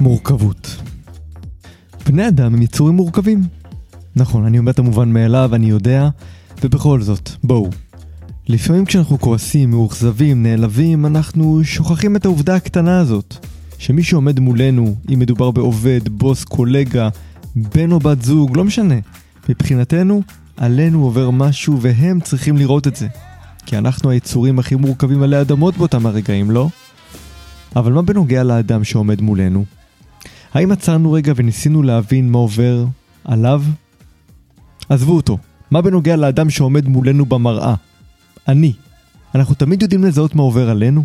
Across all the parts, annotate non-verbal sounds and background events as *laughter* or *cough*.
מורכבות. בני אדם הם יצורים מורכבים. נכון, אני אומר את המובן מאליו, אני יודע, ובכל זאת, בואו. לפעמים כשאנחנו כועסים, מאוכזבים, נעלבים, אנחנו שוכחים את העובדה הקטנה הזאת. שמי שעומד מולנו, אם מדובר בעובד, בוס, קולגה, בן או בת זוג, לא משנה. מבחינתנו, עלינו עובר משהו והם צריכים לראות את זה. כי אנחנו היצורים הכי מורכבים עלי אדמות באותם הרגעים, לא? אבל מה בנוגע לאדם שעומד מולנו? האם עצרנו רגע וניסינו להבין מה עובר עליו? עזבו אותו, מה בנוגע לאדם שעומד מולנו במראה? אני. אנחנו תמיד יודעים לזהות מה עובר עלינו?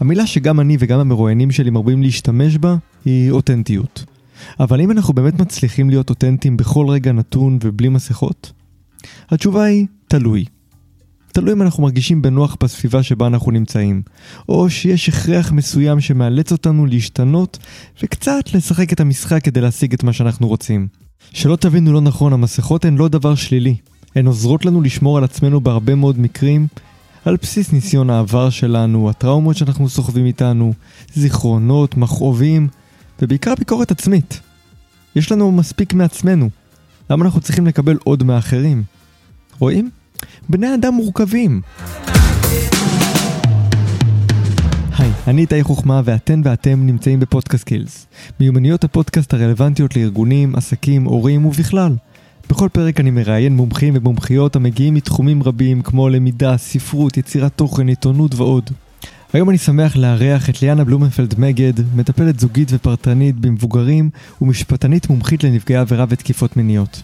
המילה שגם אני וגם המרואיינים שלי מרבים להשתמש בה היא אותנטיות. אבל אם אנחנו באמת מצליחים להיות אותנטיים בכל רגע נתון ובלי מסכות? התשובה היא תלוי. תלוי אם אנחנו מרגישים בנוח בסביבה שבה אנחנו נמצאים, או שיש הכרח מסוים שמאלץ אותנו להשתנות וקצת לשחק את המשחק כדי להשיג את מה שאנחנו רוצים. שלא תבינו לא נכון, המסכות הן לא דבר שלילי. הן עוזרות לנו לשמור על עצמנו בהרבה מאוד מקרים, על בסיס ניסיון העבר שלנו, הטראומות שאנחנו סוחבים איתנו, זיכרונות, מכאובים, ובעיקר ביקורת עצמית. יש לנו מספיק מעצמנו. למה אנחנו צריכים לקבל עוד מאחרים? רואים? בני אדם מורכבים. היי, אני איתי חוכמה ואתן ואתם נמצאים בפודקאסט קילס. מיומנויות הפודקאסט הרלוונטיות לארגונים, עסקים, הורים ובכלל. בכל פרק אני מראיין מומחים ומומחיות המגיעים מתחומים רבים כמו למידה, ספרות, יצירת תוכן, עיתונות ועוד. היום אני שמח לארח את ליאנה בלומנפלד מגד, מטפלת זוגית ופרטנית במבוגרים ומשפטנית מומחית לנפגעי עבירה ותקיפות מיניות.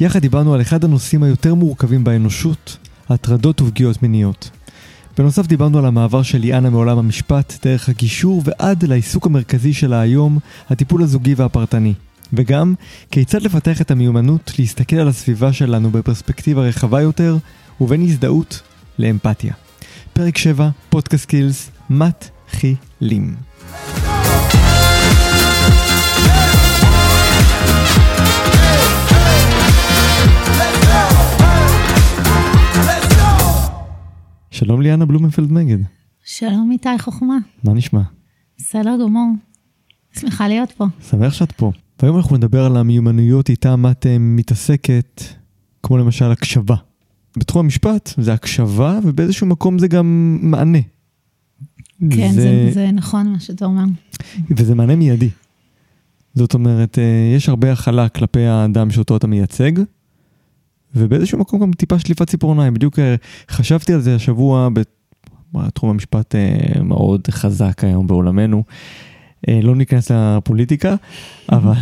יחד דיברנו על אחד הנושאים היותר מורכבים באנושות, הטרדות ופגיעות מיניות. בנוסף דיברנו על המעבר של ליאנה מעולם המשפט, דרך הגישור ועד לעיסוק המרכזי שלה היום, הטיפול הזוגי והפרטני. וגם, כיצד לפתח את המיומנות להסתכל על הסביבה שלנו בפרספקטיבה רחבה יותר, ובין הזדהות לאמפתיה. פרק 7, פודקאסט קילס, מתחילים. שלום ליאנה בלומנפלד מגד. שלום איתי חוכמה. מה נשמע? בסדר גמור. שמחה להיות פה. שמח שאת פה. והיום אנחנו נדבר על המיומנויות איתם את אה, מתעסקת, כמו למשל הקשבה. בתחום המשפט זה הקשבה ובאיזשהו מקום זה גם מענה. כן, זה, זה, זה נכון מה שאתה אומר. וזה מענה מיידי. זאת אומרת, אה, יש הרבה הכלה כלפי האדם שאותו אתה מייצג, ובאיזשהו מקום גם טיפה שליפת ציפורניים. בדיוק אה, חשבתי על זה השבוע בתחום המשפט מאוד חזק היום בעולמנו. לא ניכנס לפוליטיקה, אבל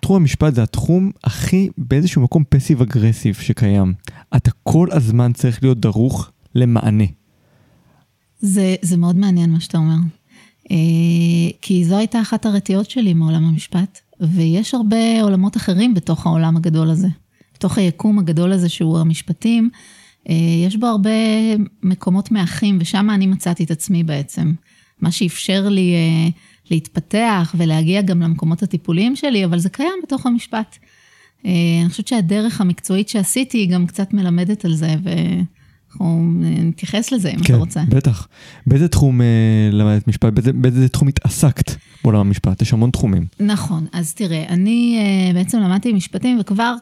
תחום המשפט זה התחום הכי באיזשהו מקום פסיב אגרסיב שקיים. אתה כל הזמן צריך להיות דרוך למענה. זה, זה מאוד מעניין מה שאתה אומר. אה, כי זו הייתה אחת הרתיעות שלי מעולם המשפט, ויש הרבה עולמות אחרים בתוך העולם הגדול הזה. בתוך היקום הגדול הזה שהוא המשפטים, אה, יש בו הרבה מקומות מאחים, ושם אני מצאתי את עצמי בעצם. מה שאפשר לי אה, להתפתח ולהגיע גם למקומות הטיפוליים שלי, אבל זה קיים בתוך המשפט. אה, אני חושבת שהדרך המקצועית שעשיתי היא גם קצת מלמדת על זה, ואנחנו נתייחס לזה אם כן, אתה רוצה. בטח. באיזה תחום אה, למדת משפט? באיזה, באיזה תחום התעסקת בעולם המשפט? יש המון תחומים. נכון, אז תראה, אני בעצם למדתי משפטים, וכבר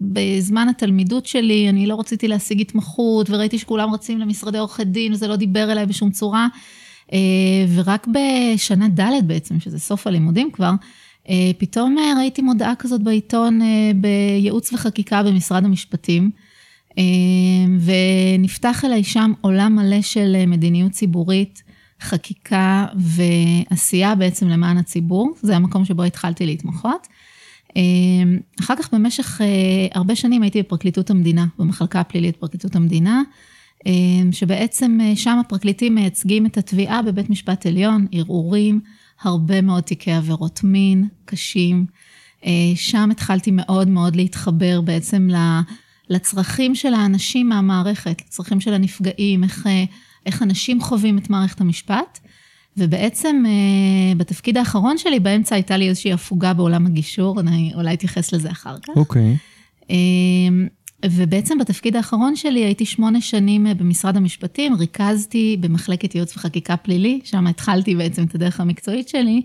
בזמן התלמידות שלי, אני לא רציתי להשיג התמחות, וראיתי שכולם רצים למשרדי עורכי דין, וזה לא דיבר אליי בשום צורה. אה, ורק בשנה ד' בעצם, שזה סוף הלימודים כבר, אה, פתאום אה, ראיתי מודעה כזאת בעיתון בייעוץ וחקיקה במשרד המשפטים, ונפתח אליי שם עולם מלא של מדיניות ציבורית, חקיקה ועשייה בעצם למען הציבור, זה המקום שבו התחלתי להתמחות. אחר כך במשך הרבה שנים הייתי בפרקליטות המדינה, במחלקה הפלילית בפרקליטות המדינה. אמ, שבעצם אה, שם הפרקליטים מייצגים את התביעה בבית משפט עליון, ערעורים, הרבה מאוד תיקי עבירות מין קשים. אה, שם התחלתי מאוד מאוד להתחבר בעצם לצרכים של האנשים מהמערכת, לצרכים של הנפגעים, איך, אה, איך אנשים חווים את מערכת המשפט. ובעצם בתפקיד האחרון שלי, באמצע הייתה לי איזושהי הפוגה בעולם הגישור, אני אולי אתייחס לזה אחר כך. אוקיי. Okay. אמ, ובעצם בתפקיד האחרון שלי הייתי שמונה שנים במשרד המשפטים, ריכזתי במחלקת ייעוץ וחקיקה פלילי, שם התחלתי בעצם את הדרך המקצועית שלי,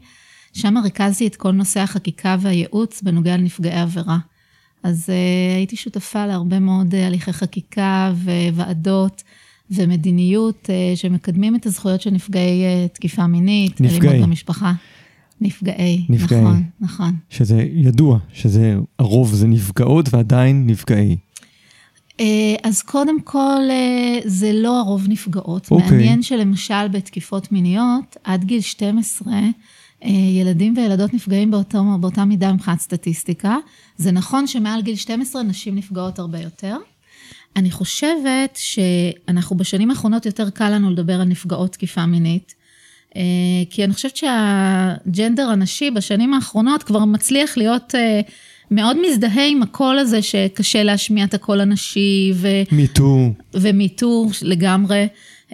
שם ריכזתי את כל נושא החקיקה והייעוץ בנוגע לנפגעי עבירה. אז uh, הייתי שותפה להרבה מאוד uh, הליכי חקיקה וועדות ומדיניות uh, שמקדמים את הזכויות של נפגעי uh, תקיפה מינית, נפגעי. אלימות במשפחה. נפגעי, נפגעי. נכון, נכון. שזה ידוע, שזה הרוב זה נפגעות ועדיין נפגעי. אה, אז קודם כל, אה, זה לא הרוב נפגעות. אוקיי. מעניין שלמשל בתקיפות מיניות, עד גיל 12, אה, ילדים וילדות נפגעים באותו, באותה מידה מבחינת סטטיסטיקה. זה נכון שמעל גיל 12 נשים נפגעות הרבה יותר. אני חושבת שאנחנו בשנים האחרונות יותר קל לנו לדבר על נפגעות תקיפה מינית. אה, כי אני חושבת שה gender הנשי בשנים האחרונות כבר מצליח להיות אה, מאוד מזדהה עם הקול הזה שקשה להשמיע את הקול הנשי ו... Me Too. ו Me Too לגמרי.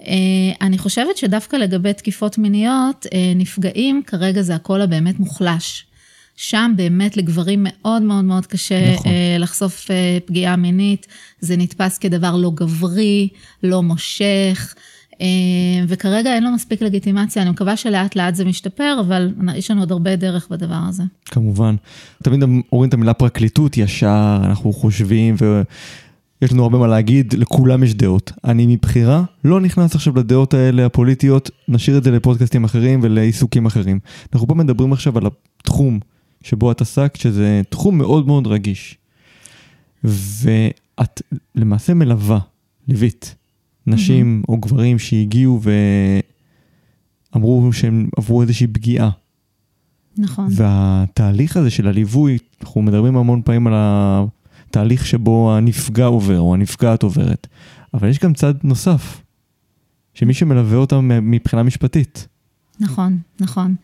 אה, אני חושבת שדווקא לגבי תקיפות מיניות, נפגעים כרגע זה הקול הבאמת מוחלש. שם באמת לגברים מאוד מאוד מאוד קשה נכון. לחשוף פגיעה מינית, זה נתפס כדבר לא גברי, לא מושך. וכרגע אין לו מספיק לגיטימציה, אני מקווה שלאט לאט זה משתפר, אבל יש לנו עוד הרבה דרך בדבר הזה. כמובן. תמיד אומרים את המילה פרקליטות ישר, אנחנו חושבים ויש לנו הרבה מה להגיד, לכולם יש דעות. אני מבחירה לא נכנס עכשיו לדעות האלה הפוליטיות, נשאיר את זה לפודקאסטים אחרים ולעיסוקים אחרים. אנחנו פה מדברים עכשיו על התחום שבו את עסקת, שזה תחום מאוד מאוד רגיש. ואת למעשה מלווה, ליווית. נשים mm-hmm. או גברים שהגיעו ואמרו שהם עברו איזושהי פגיעה. נכון. והתהליך הזה של הליווי, אנחנו מדברים המון פעמים על התהליך שבו הנפגע עובר או הנפגעת עוברת, אבל יש גם צד נוסף, שמי שמלווה אותם מבחינה משפטית. נכון, נכון.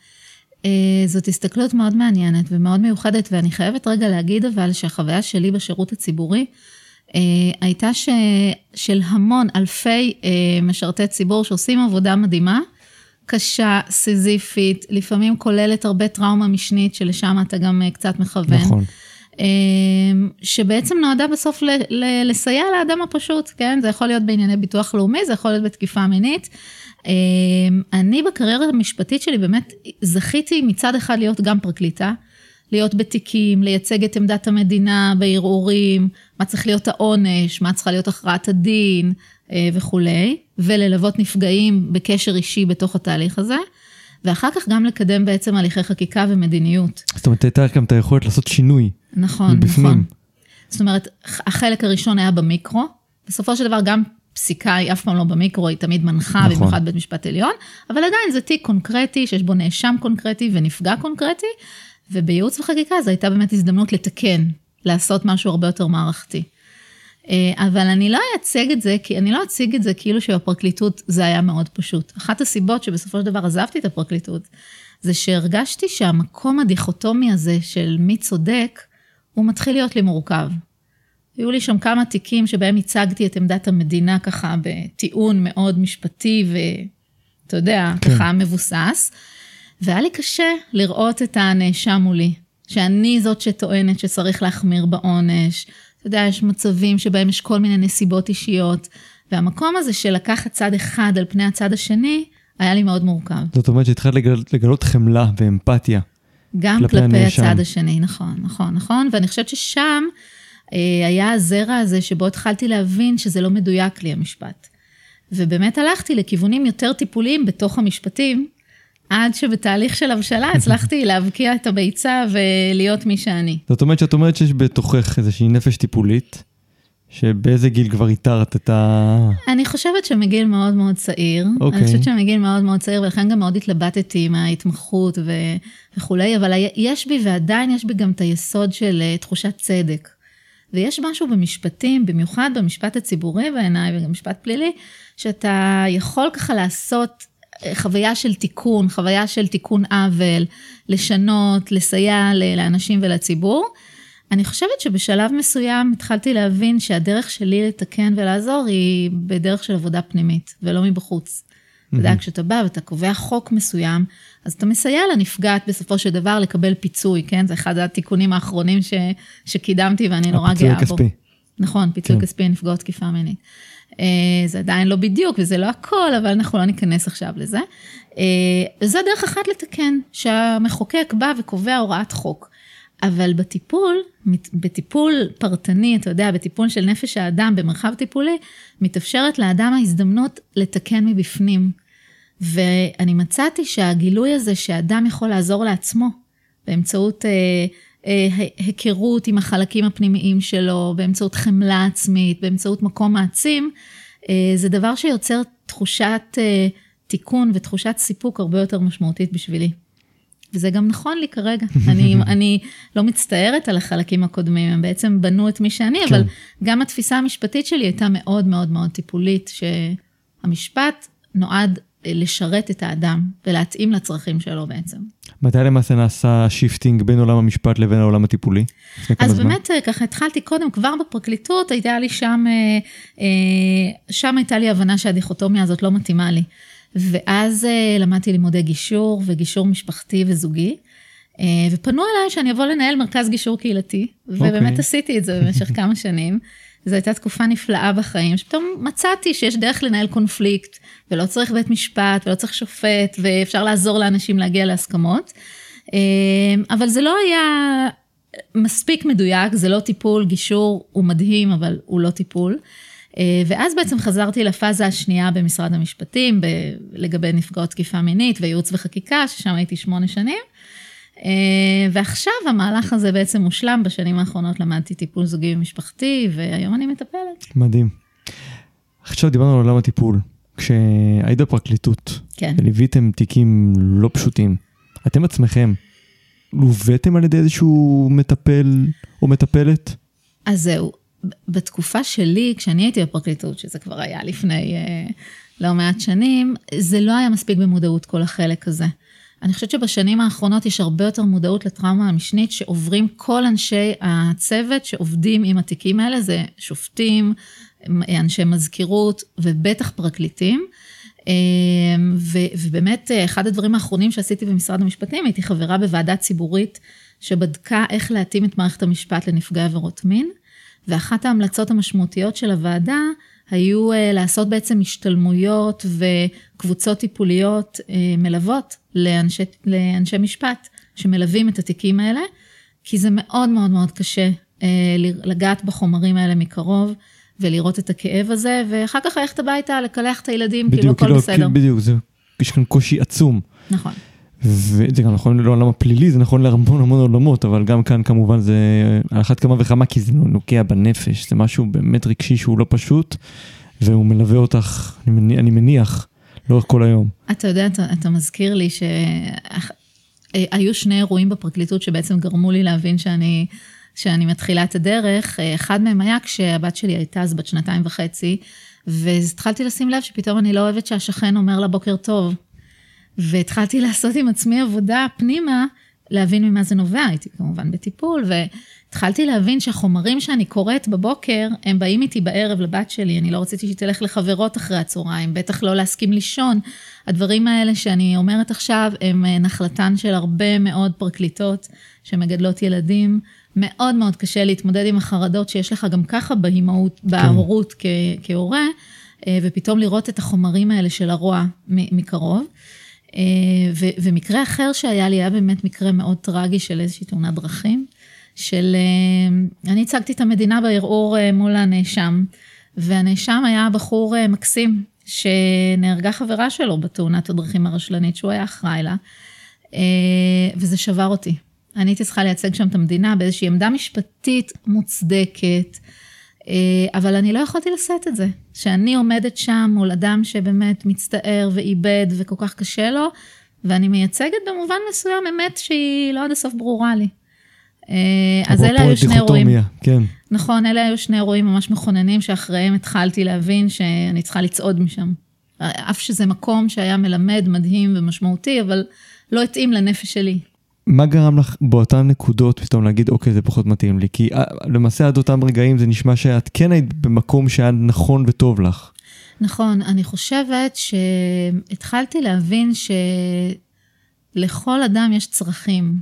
Uh, זאת הסתכלות מאוד מעניינת ומאוד מיוחדת, ואני חייבת רגע להגיד אבל שהחוויה שלי בשירות הציבורי, אה, הייתה ש... של המון אלפי אה, משרתי ציבור שעושים עבודה מדהימה, קשה, סיזיפית, לפעמים כוללת הרבה טראומה משנית, שלשם אתה גם אה, קצת מכוון. נכון. שבעצם נועדה בסוף ל... ל... לסייע לאדם הפשוט, כן? זה יכול להיות בענייני ביטוח לאומי, זה יכול להיות בתקיפה מינית. אני בקריירה המשפטית שלי באמת זכיתי מצד אחד להיות גם פרקליטה. להיות בתיקים, לייצג את עמדת המדינה בערעורים, מה צריך להיות העונש, מה צריכה להיות הכרעת הדין אה, וכולי, וללוות נפגעים בקשר אישי בתוך התהליך הזה. ואחר כך גם לקדם בעצם הליכי חקיקה ומדיניות. זאת אומרת, הייתה גם את היכולת לעשות שינוי. נכון, מבפנים. נכון. זאת אומרת, החלק הראשון היה במיקרו, בסופו של דבר גם פסיקה היא אף פעם לא במיקרו, היא תמיד מנחה, נכון. במיוחד בית משפט עליון, אבל עדיין זה תיק קונקרטי, שיש בו נאשם קונקרטי ונפגע קונקרטי, ובייעוץ וחקיקה זו הייתה באמת הזדמנות לתקן, לעשות משהו הרבה יותר מערכתי. אה, אבל אני לא אציג את זה, כי אני לא אציג את זה כאילו שבפרקליטות זה היה מאוד פשוט. אחת הסיבות שבסופו של דבר עזבתי את הפרקליטות, זה שהרגשתי שהמקום הדיכוטומי הזה של מי צודק, הוא מתחיל להיות לי מורכב. היו לי שם כמה תיקים שבהם הצגתי את עמדת המדינה ככה בטיעון מאוד משפטי ואתה יודע, כן. ככה מבוסס. והיה לי קשה לראות את הנאשם מולי, שאני זאת שטוענת שצריך להחמיר בעונש. אתה יודע, יש מצבים שבהם יש כל מיני נסיבות אישיות, והמקום הזה של לקחת צד אחד על פני הצד השני, היה לי מאוד מורכב. זאת אומרת שהתחלת לגלות, לגלות חמלה ואמפתיה. גם כלפי, כלפי הצד השני, נכון, נכון, נכון, ואני חושבת ששם אה, היה הזרע הזה שבו התחלתי להבין שזה לא מדויק לי המשפט. ובאמת הלכתי לכיוונים יותר טיפוליים בתוך המשפטים, עד שבתהליך של הבשלה *laughs* הצלחתי להבקיע את הביצה ולהיות מי שאני. זאת אומרת שאת אומרת שיש בתוכך איזושהי נפש טיפולית, שבאיזה גיל כבר איתרת את ה... אני חושבת שמגיל מאוד מאוד צעיר. Okay. אני חושבת שמגיל מאוד מאוד צעיר, ולכן גם מאוד התלבטתי עם ההתמחות ו... וכולי, אבל יש בי ועדיין יש בי גם את היסוד של אה, תחושת צדק. ויש משהו במשפטים, במיוחד במשפט הציבורי בעיניי וגם משפט פלילי, שאתה יכול ככה לעשות חוויה של תיקון, חוויה של תיקון עוול, לשנות, לסייע לאנשים ולציבור. אני חושבת שבשלב מסוים התחלתי להבין שהדרך שלי לתקן ולעזור היא בדרך של עבודה פנימית, ולא מבחוץ. אתה יודע, כשאתה בא ואתה קובע חוק מסוים, אז אתה מסייע לנפגעת בסופו של דבר לקבל פיצוי, כן? זה אחד התיקונים האחרונים ש, שקידמתי ואני נורא גאה בו. הפיצוי הכספי. נכון, פיצוי כן. כספי נפגעות תקיפה מינית. אה, זה עדיין לא בדיוק וזה לא הכל, אבל אנחנו לא ניכנס עכשיו לזה. אה, זו דרך אחת לתקן, שהמחוקק בא וקובע הוראת חוק. אבל בטיפול, בטיפול פרטני, אתה יודע, בטיפול של נפש האדם במרחב טיפולי, מתאפשרת לאדם ההזדמנות לתקן מבפנים. ואני מצאתי שהגילוי הזה שאדם יכול לעזור לעצמו, באמצעות אה, אה, היכרות עם החלקים הפנימיים שלו, באמצעות חמלה עצמית, באמצעות מקום מעצים, אה, זה דבר שיוצר תחושת אה, תיקון ותחושת סיפוק הרבה יותר משמעותית בשבילי. וזה גם נכון לי כרגע. *laughs* אני, אני לא מצטערת על החלקים הקודמים, הם בעצם בנו את מי שאני, כן. אבל גם התפיסה המשפטית שלי הייתה מאוד מאוד מאוד טיפולית, שהמשפט נועד לשרת את האדם ולהתאים לצרכים שלו בעצם. מתי למעשה נעשה shifting בין עולם המשפט לבין העולם הטיפולי? אז באמת אה, ככה התחלתי קודם, כבר בפרקליטות הייתה לי שם, אה, אה, שם הייתה לי הבנה שהדיכוטומיה הזאת לא מתאימה לי. ואז למדתי לימודי גישור וגישור משפחתי וזוגי. ופנו אליי שאני אבוא לנהל מרכז גישור קהילתי, ובאמת okay. אוקיי. עשיתי את זה במשך *laughs* כמה שנים. זו הייתה תקופה נפלאה בחיים, שפתאום מצאתי שיש דרך לנהל קונפליקט, ולא צריך בית משפט, ולא צריך שופט, ואפשר לעזור לאנשים להגיע להסכמות. אמ, אבל זה לא היה מספיק מדויק, זה לא טיפול, גישור הוא מדהים, אבל הוא לא טיפול. אה, ואז בעצם חזרתי לפאזה השנייה במשרד המשפטים, לגבי נפגעות תקיפה מינית וייעוץ וחקיקה, ששם הייתי שמונה שנים. אה, ועכשיו המהלך הזה בעצם מושלם, בשנים האחרונות למדתי טיפול זוגי ומשפחתי, והיום אני מטפלת. מדהים. עכשיו דיברנו על עולם הטיפול. כשהיית בפרקליטות, כן. וליוויתם תיקים לא פשוטים, אתם עצמכם לוויתם על ידי איזשהו מטפל או מטפלת? אז זהו, בתקופה שלי, כשאני הייתי בפרקליטות, שזה כבר היה לפני אה, לא מעט שנים, זה לא היה מספיק במודעות כל החלק הזה. אני חושבת שבשנים האחרונות יש הרבה יותר מודעות לטראומה המשנית שעוברים כל אנשי הצוות שעובדים עם התיקים האלה, זה שופטים, אנשי מזכירות ובטח פרקליטים. ובאמת, אחד הדברים האחרונים שעשיתי במשרד המשפטים, הייתי חברה בוועדה ציבורית שבדקה איך להתאים את מערכת המשפט לנפגעי עבירות מין, ואחת ההמלצות המשמעותיות של הוועדה היו אה, לעשות בעצם השתלמויות וקבוצות טיפוליות אה, מלוות לאנשי, לאנשי משפט שמלווים את התיקים האלה, כי זה מאוד מאוד מאוד קשה אה, לגעת בחומרים האלה מקרוב. ולראות את הכאב הזה, ואחר כך ללכת הביתה, לקלח את הילדים, כאילו הכל כאילו, בסדר. בדיוק, זה, יש כאן קושי עצום. נכון. וזה גם נכון לעולם הפלילי, זה נכון להמון המון עולמות, אבל גם כאן כמובן זה על אחת כמה וכמה, כי זה נוגע בנפש, זה משהו באמת רגשי שהוא לא פשוט, והוא מלווה אותך, אני מניח, אני מניח לאורך כל היום. אתה יודע, אתה, אתה מזכיר לי שהיו שני אירועים בפרקליטות שבעצם גרמו לי להבין שאני... שאני מתחילה את הדרך, אחד מהם היה כשהבת שלי הייתה אז בת שנתיים וחצי, והתחלתי לשים לב שפתאום אני לא אוהבת שהשכן אומר לה בוקר טוב. והתחלתי לעשות עם עצמי עבודה פנימה, להבין ממה זה נובע, הייתי כמובן בטיפול, והתחלתי להבין שהחומרים שאני קוראת בבוקר, הם באים איתי בערב לבת שלי, אני לא רציתי שהיא תלך לחברות אחרי הצהריים, בטח לא להסכים לישון. הדברים האלה שאני אומרת עכשיו, הם נחלתן של הרבה מאוד פרקליטות שמגדלות ילדים. מאוד מאוד קשה להתמודד עם החרדות שיש לך גם ככה באימהות, כן. בהורות כהורה, אה, ופתאום לראות את החומרים האלה של הרוע מקרוב. אה, ו- ומקרה אחר שהיה לי היה באמת מקרה מאוד טרגי של איזושהי תאונת דרכים, של, אה, אני הצגתי את המדינה בערעור מול הנאשם, והנאשם היה בחור מקסים, שנהרגה חברה שלו בתאונת הדרכים הרשלנית שהוא היה אחראי לה, וזה שבר אותי. אני הייתי צריכה לייצג שם את המדינה באיזושהי עמדה משפטית מוצדקת, אה, אבל אני לא יכולתי לשאת את זה. שאני עומדת שם מול אדם שבאמת מצטער ואיבד וכל כך קשה לו, ואני מייצגת במובן מסוים אמת שהיא לא עד הסוף ברורה לי. אה, אז אלה היו שני אירועים. כן. נכון, אלה היו שני אירועים ממש מכוננים שאחריהם התחלתי להבין שאני צריכה לצעוד משם. אף שזה מקום שהיה מלמד, מדהים ומשמעותי, אבל לא התאים לנפש שלי. מה גרם לך באותן נקודות פתאום להגיד אוקיי זה פחות מתאים לי? כי אה, למעשה עד אותם רגעים זה נשמע שאת כן היית במקום שהיה נכון וטוב לך. נכון, אני חושבת שהתחלתי להבין שלכל אדם יש צרכים,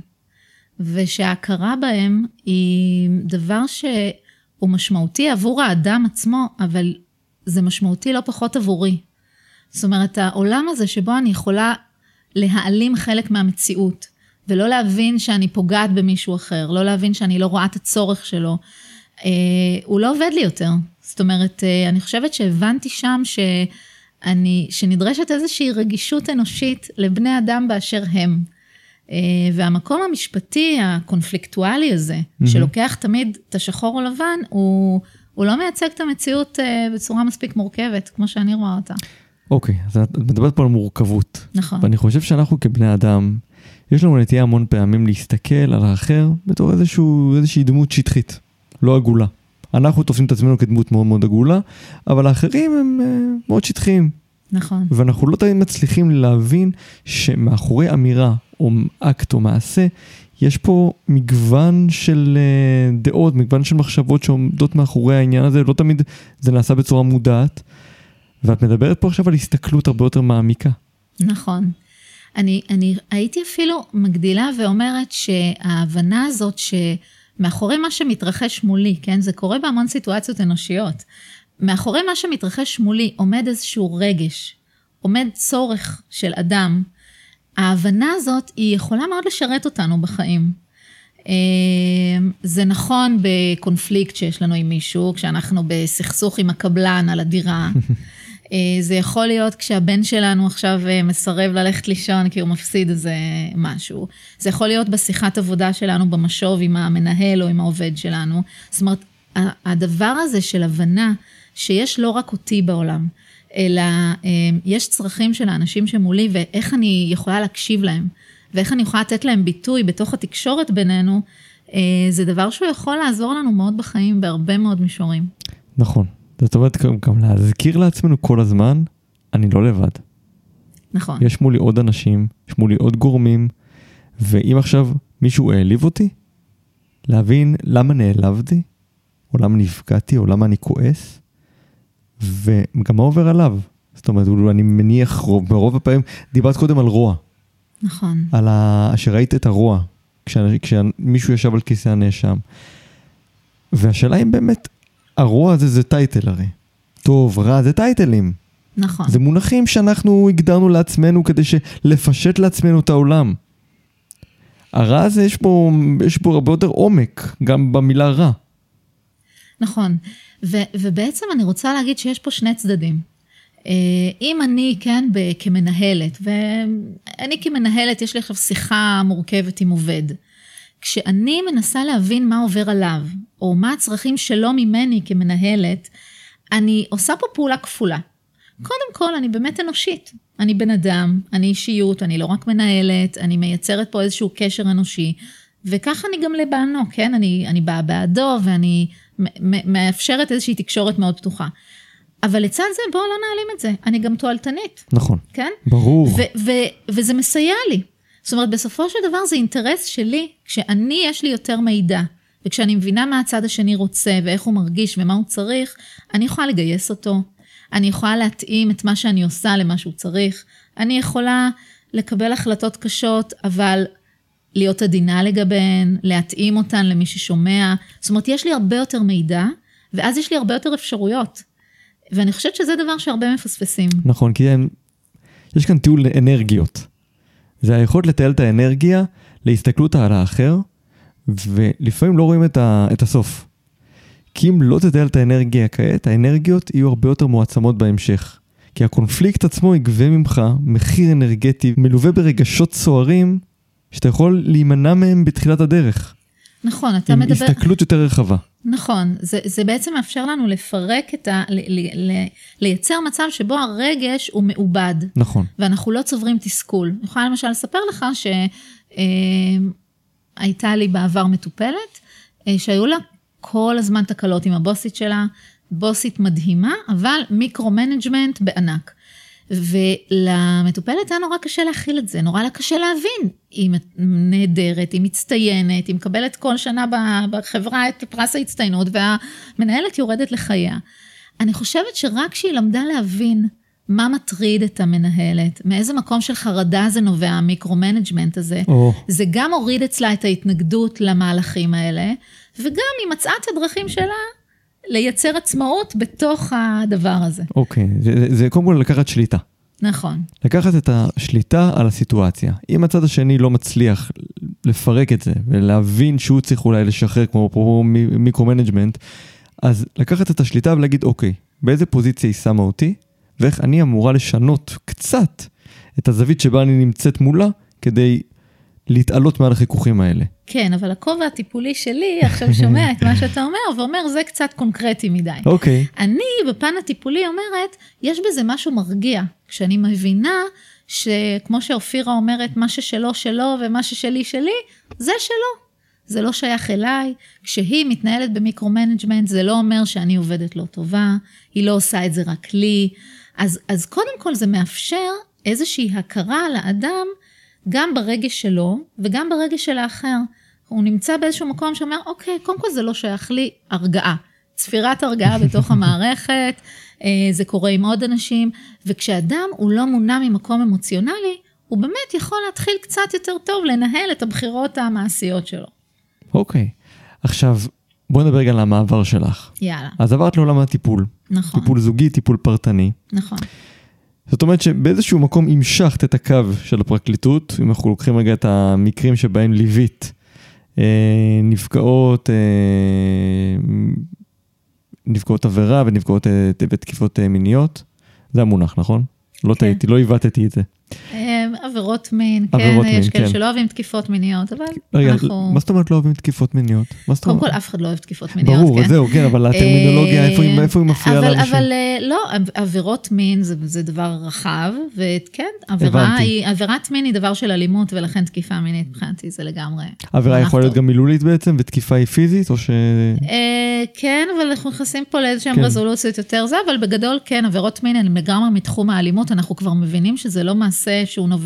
ושההכרה בהם היא דבר שהוא הוא משמעותי עבור האדם עצמו, אבל זה משמעותי לא פחות עבורי. זאת אומרת, העולם הזה שבו אני יכולה להעלים חלק מהמציאות, ולא להבין שאני פוגעת במישהו אחר, לא להבין שאני לא רואה את הצורך שלו, אה, הוא לא עובד לי יותר. זאת אומרת, אה, אני חושבת שהבנתי שם שאני, שנדרשת איזושהי רגישות אנושית לבני אדם באשר הם. אה, והמקום המשפטי הקונפליקטואלי הזה, mm-hmm. שלוקח תמיד את השחור או לבן, הוא, הוא לא מייצג את המציאות אה, בצורה מספיק מורכבת, כמו שאני רואה אותה. אוקיי, okay, אז את מדברת פה על מורכבות. נכון. ואני חושב שאנחנו כבני אדם, יש לנו נטייה המון פעמים להסתכל על האחר בתור איזשהו, איזושהי דמות שטחית, לא עגולה. אנחנו תופסים את עצמנו כדמות מאוד מאוד עגולה, אבל האחרים הם uh, מאוד שטחיים. נכון. ואנחנו לא תמיד מצליחים להבין שמאחורי אמירה או אקט או מעשה, יש פה מגוון של uh, דעות, מגוון של מחשבות שעומדות מאחורי העניין הזה, לא תמיד זה נעשה בצורה מודעת. ואת מדברת פה עכשיו על הסתכלות הרבה יותר מעמיקה. נכון. אני, אני הייתי אפילו מגדילה ואומרת שההבנה הזאת שמאחורי מה שמתרחש מולי, כן, זה קורה בהמון סיטואציות אנושיות, מאחורי מה שמתרחש מולי עומד איזשהו רגש, עומד צורך של אדם. ההבנה הזאת היא יכולה מאוד לשרת אותנו בחיים. אה, זה נכון בקונפליקט שיש לנו עם מישהו, כשאנחנו בסכסוך עם הקבלן על הדירה. *laughs* אה, זה יכול להיות כשהבן שלנו עכשיו אה, מסרב ללכת לישון כי הוא מפסיד איזה משהו. זה יכול להיות בשיחת עבודה שלנו במשוב עם המנהל או עם העובד שלנו. זאת אומרת, הדבר הזה של הבנה שיש לא רק אותי בעולם, אלא אה, יש צרכים של האנשים שמולי ואיך אני יכולה להקשיב להם, ואיך אני יכולה לתת להם ביטוי בתוך התקשורת בינינו, זה דבר שהוא יכול לעזור לנו מאוד בחיים בהרבה מאוד מישורים. נכון. זאת אומרת, גם להזכיר לעצמנו כל הזמן, אני לא לבד. נכון. יש מולי עוד אנשים, יש מולי עוד גורמים, ואם עכשיו מישהו העליב אותי, להבין למה נעלבתי, או למה נפגעתי, או למה אני כועס, וגם מה עובר עליו. זאת אומרת, אני מניח, רוב, ברוב הפעמים, דיברת קודם על רוע. נכון. על ה... שראית את הרוע, כשמישהו ישב על כיסא הנאשם. והשאלה אם באמת הרוע הזה זה טייטל הרי. טוב, רע זה טייטלים. נכון. זה מונחים שאנחנו הגדרנו לעצמנו כדי לפשט לעצמנו את העולם. הרע הזה יש בו, יש בו הרבה יותר עומק, גם במילה רע. נכון, ו, ובעצם אני רוצה להגיד שיש פה שני צדדים. אה, אם אני, כן, כמנהלת, ואני כמנהלת, יש לי עכשיו שיחה מורכבת עם עובד. כשאני מנסה להבין מה עובר עליו, או מה הצרכים שלו ממני כמנהלת, אני עושה פה פעולה כפולה. קודם כל, אני באמת אנושית. אני בן אדם, אני אישיות, אני לא רק מנהלת, אני מייצרת פה איזשהו קשר אנושי, וככה אני גם לבענו, כן? אני, אני באה בעדו ואני מאפשרת איזושהי תקשורת מאוד פתוחה. אבל לצד זה, בואו לא נעלים את זה, אני גם תועלתנית. נכון. כן? ברור. וזה מסייע לי. זאת אומרת, בסופו של דבר זה אינטרס שלי, כשאני, יש לי יותר מידע, וכשאני מבינה מה הצד השני רוצה, ואיך הוא מרגיש ומה הוא צריך, אני יכולה לגייס אותו, אני יכולה להתאים את מה שאני עושה למה שהוא צריך, אני יכולה לקבל החלטות קשות, אבל להיות עדינה לגביהן, להתאים אותן למי ששומע. זאת אומרת, יש לי הרבה יותר מידע, ואז יש לי הרבה יותר אפשרויות. ואני חושבת שזה דבר שהרבה מפספסים. נכון, כי הם... יש כאן טיול אנרגיות. זה היכולת לתעל את האנרגיה להסתכלות על האחר, ולפעמים לא רואים את, ה, את הסוף. כי אם לא תתעל את האנרגיה כעת, האנרגיות יהיו הרבה יותר מועצמות בהמשך. כי הקונפליקט עצמו יגבה ממך מחיר אנרגטי מלווה ברגשות סוערים, שאתה יכול להימנע מהם בתחילת הדרך. נכון, אתה עם מדבר... עם הסתכלות יותר רחבה. נכון, זה, זה בעצם מאפשר לנו לפרק את ה... ל, ל, ל, לייצר מצב שבו הרגש הוא מעובד. נכון. ואנחנו לא צוברים תסכול. אני יכולה למשל לספר לך שהייתה אה, לי בעבר מטופלת, אה, שהיו לה כל הזמן תקלות עם הבוסית שלה, בוסית מדהימה, אבל micro-management בענק. ולמטופלת היה נורא קשה להכיל את זה, נורא לה קשה להבין. היא נהדרת, היא מצטיינת, היא מקבלת כל שנה בחברה את פרס ההצטיינות, והמנהלת יורדת לחייה. אני חושבת שרק כשהיא למדה להבין מה מטריד את המנהלת, מאיזה מקום של חרדה זה נובע, ה micro-management הזה, oh. זה גם הוריד אצלה את ההתנגדות למהלכים האלה, וגם היא מצאה את הדרכים שלה לייצר עצמאות בתוך הדבר הזה. אוקיי, זה, זה, זה קודם כל לקחת שליטה. נכון. לקחת את השליטה על הסיטואציה. אם הצד השני לא מצליח לפרק את זה ולהבין שהוא צריך אולי לשחרר כמו אפרופו micro-management, אז לקחת את השליטה ולהגיד, אוקיי, באיזה פוזיציה היא שמה אותי, ואיך אני אמורה לשנות קצת את הזווית שבה אני נמצאת מולה, כדי להתעלות מעל החיכוכים האלה. כן, אבל הכובע הטיפולי שלי עכשיו שומע את מה *laughs* שאתה אומר, ואומר, זה קצת קונקרטי מדי. אוקיי. אני, בפן הטיפולי, אומרת, יש בזה משהו מרגיע. כשאני מבינה שכמו שאופירה אומרת, מה ששלו שלו ומה ששלי שלי, זה שלו. זה לא שייך אליי. כשהיא מתנהלת ב micro-management, זה לא אומר שאני עובדת לא טובה, היא לא עושה את זה רק לי. אז, אז קודם כל זה מאפשר איזושהי הכרה לאדם, גם ברגש שלו וגם ברגש של האחר. הוא נמצא באיזשהו מקום שאומר, אוקיי, קודם כל זה לא שייך לי, הרגעה. צפירת הרגעה בתוך *laughs* המערכת, אה, זה קורה עם עוד אנשים, וכשאדם הוא לא מונע ממקום אמוציונלי, הוא באמת יכול להתחיל קצת יותר טוב לנהל את הבחירות המעשיות שלו. אוקיי. עכשיו, בוא נדבר רגע על המעבר שלך. יאללה. אז עברת לעולם הטיפול. נכון. טיפול זוגי, טיפול פרטני. נכון. זאת אומרת שבאיזשהו מקום המשכת את הקו של הפרקליטות, אם אנחנו לוקחים רגע את המקרים שבהם ליווית אה, נפגעות, אה, נפגעות עבירה ונפגעות אה, ותקיפות אה, מיניות. זה המונח, נכון? לא כן. טעיתי, לא עיוותתי את זה. עבירות מין, עבירות כן, מין, יש כאלה כן. שלא אוהבים תקיפות מיניות, אבל רגע, אנחנו... מה זאת אומרת לא אוהבים תקיפות מיניות? מה זאת קודם אומרת? כל, אף אחד לא אוהב תקיפות מיניות, ברור, כן? זהו, כן, אבל הטרמינולוגיה, אה, איפה איפה היא מפריעה לאנשים? אבל אה, לא, עב- עבירות מין זה, זה דבר רחב, וכן, עבירה. היא, עבירת מין היא דבר של אלימות, ולכן תקיפה מינית מבחינתי זה לגמרי... עבירה יכולה להיות. גם מילולית בעצם, ותקיפה היא פיזית, או ש... אה, כן, אבל אנחנו נכנסים פה לאיזשהם כן. רזולוציות יותר זה, אבל בגדול כן, עבירות מין הן לגמרי מתחום האלימות, אנחנו כבר מבינים שזה לא מעשה שהוא נובע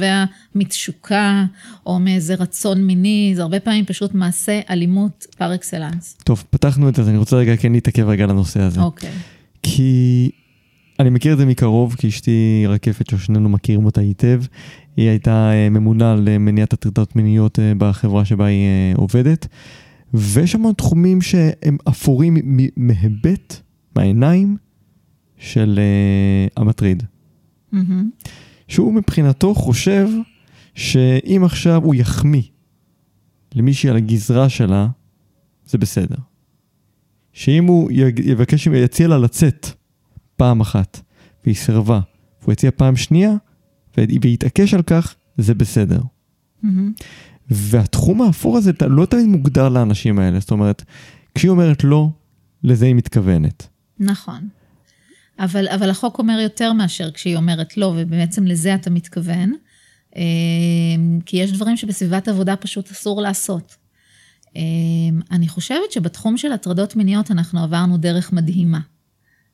מתשוקה, או מאיזה רצון מיני, זה הרבה פעמים פשוט מעשה אלימות פר אקסלנס. טוב, פתחנו את זה, אני רוצה רגע כן להתעכב רגע על הנושא הזה. אוקיי. כי אני מכיר את זה מקרוב, כי אשתי רקפת ששנינו מכירים אותה היטב. היא הייתה אה, ממונה על אה, מניעת הטרדות מיניות אה, בחברה שבה היא עובדת. ויש המון תחומים שהם אפורים מהיבט, מהעיניים של אה, המטריד. מהמם. שהוא מבחינתו חושב שאם עכשיו הוא יחמיא למישהי על הגזרה שלה, זה בסדר. שאם הוא יבקש, יציע לה לצאת פעם אחת, והיא סירבה, והוא יציע פעם שנייה, ו- ויתעקש על כך, זה בסדר. מהמם. והתחום האפור הזה לא תמיד מוגדר לאנשים האלה, זאת אומרת, כשהיא אומרת לא, לזה היא מתכוונת. נכון. אבל, אבל החוק אומר יותר מאשר כשהיא אומרת לא, ובעצם לזה אתה מתכוון, אה, כי יש דברים שבסביבת עבודה פשוט אסור לעשות. אה, אני חושבת שבתחום של הטרדות מיניות אנחנו עברנו דרך מדהימה.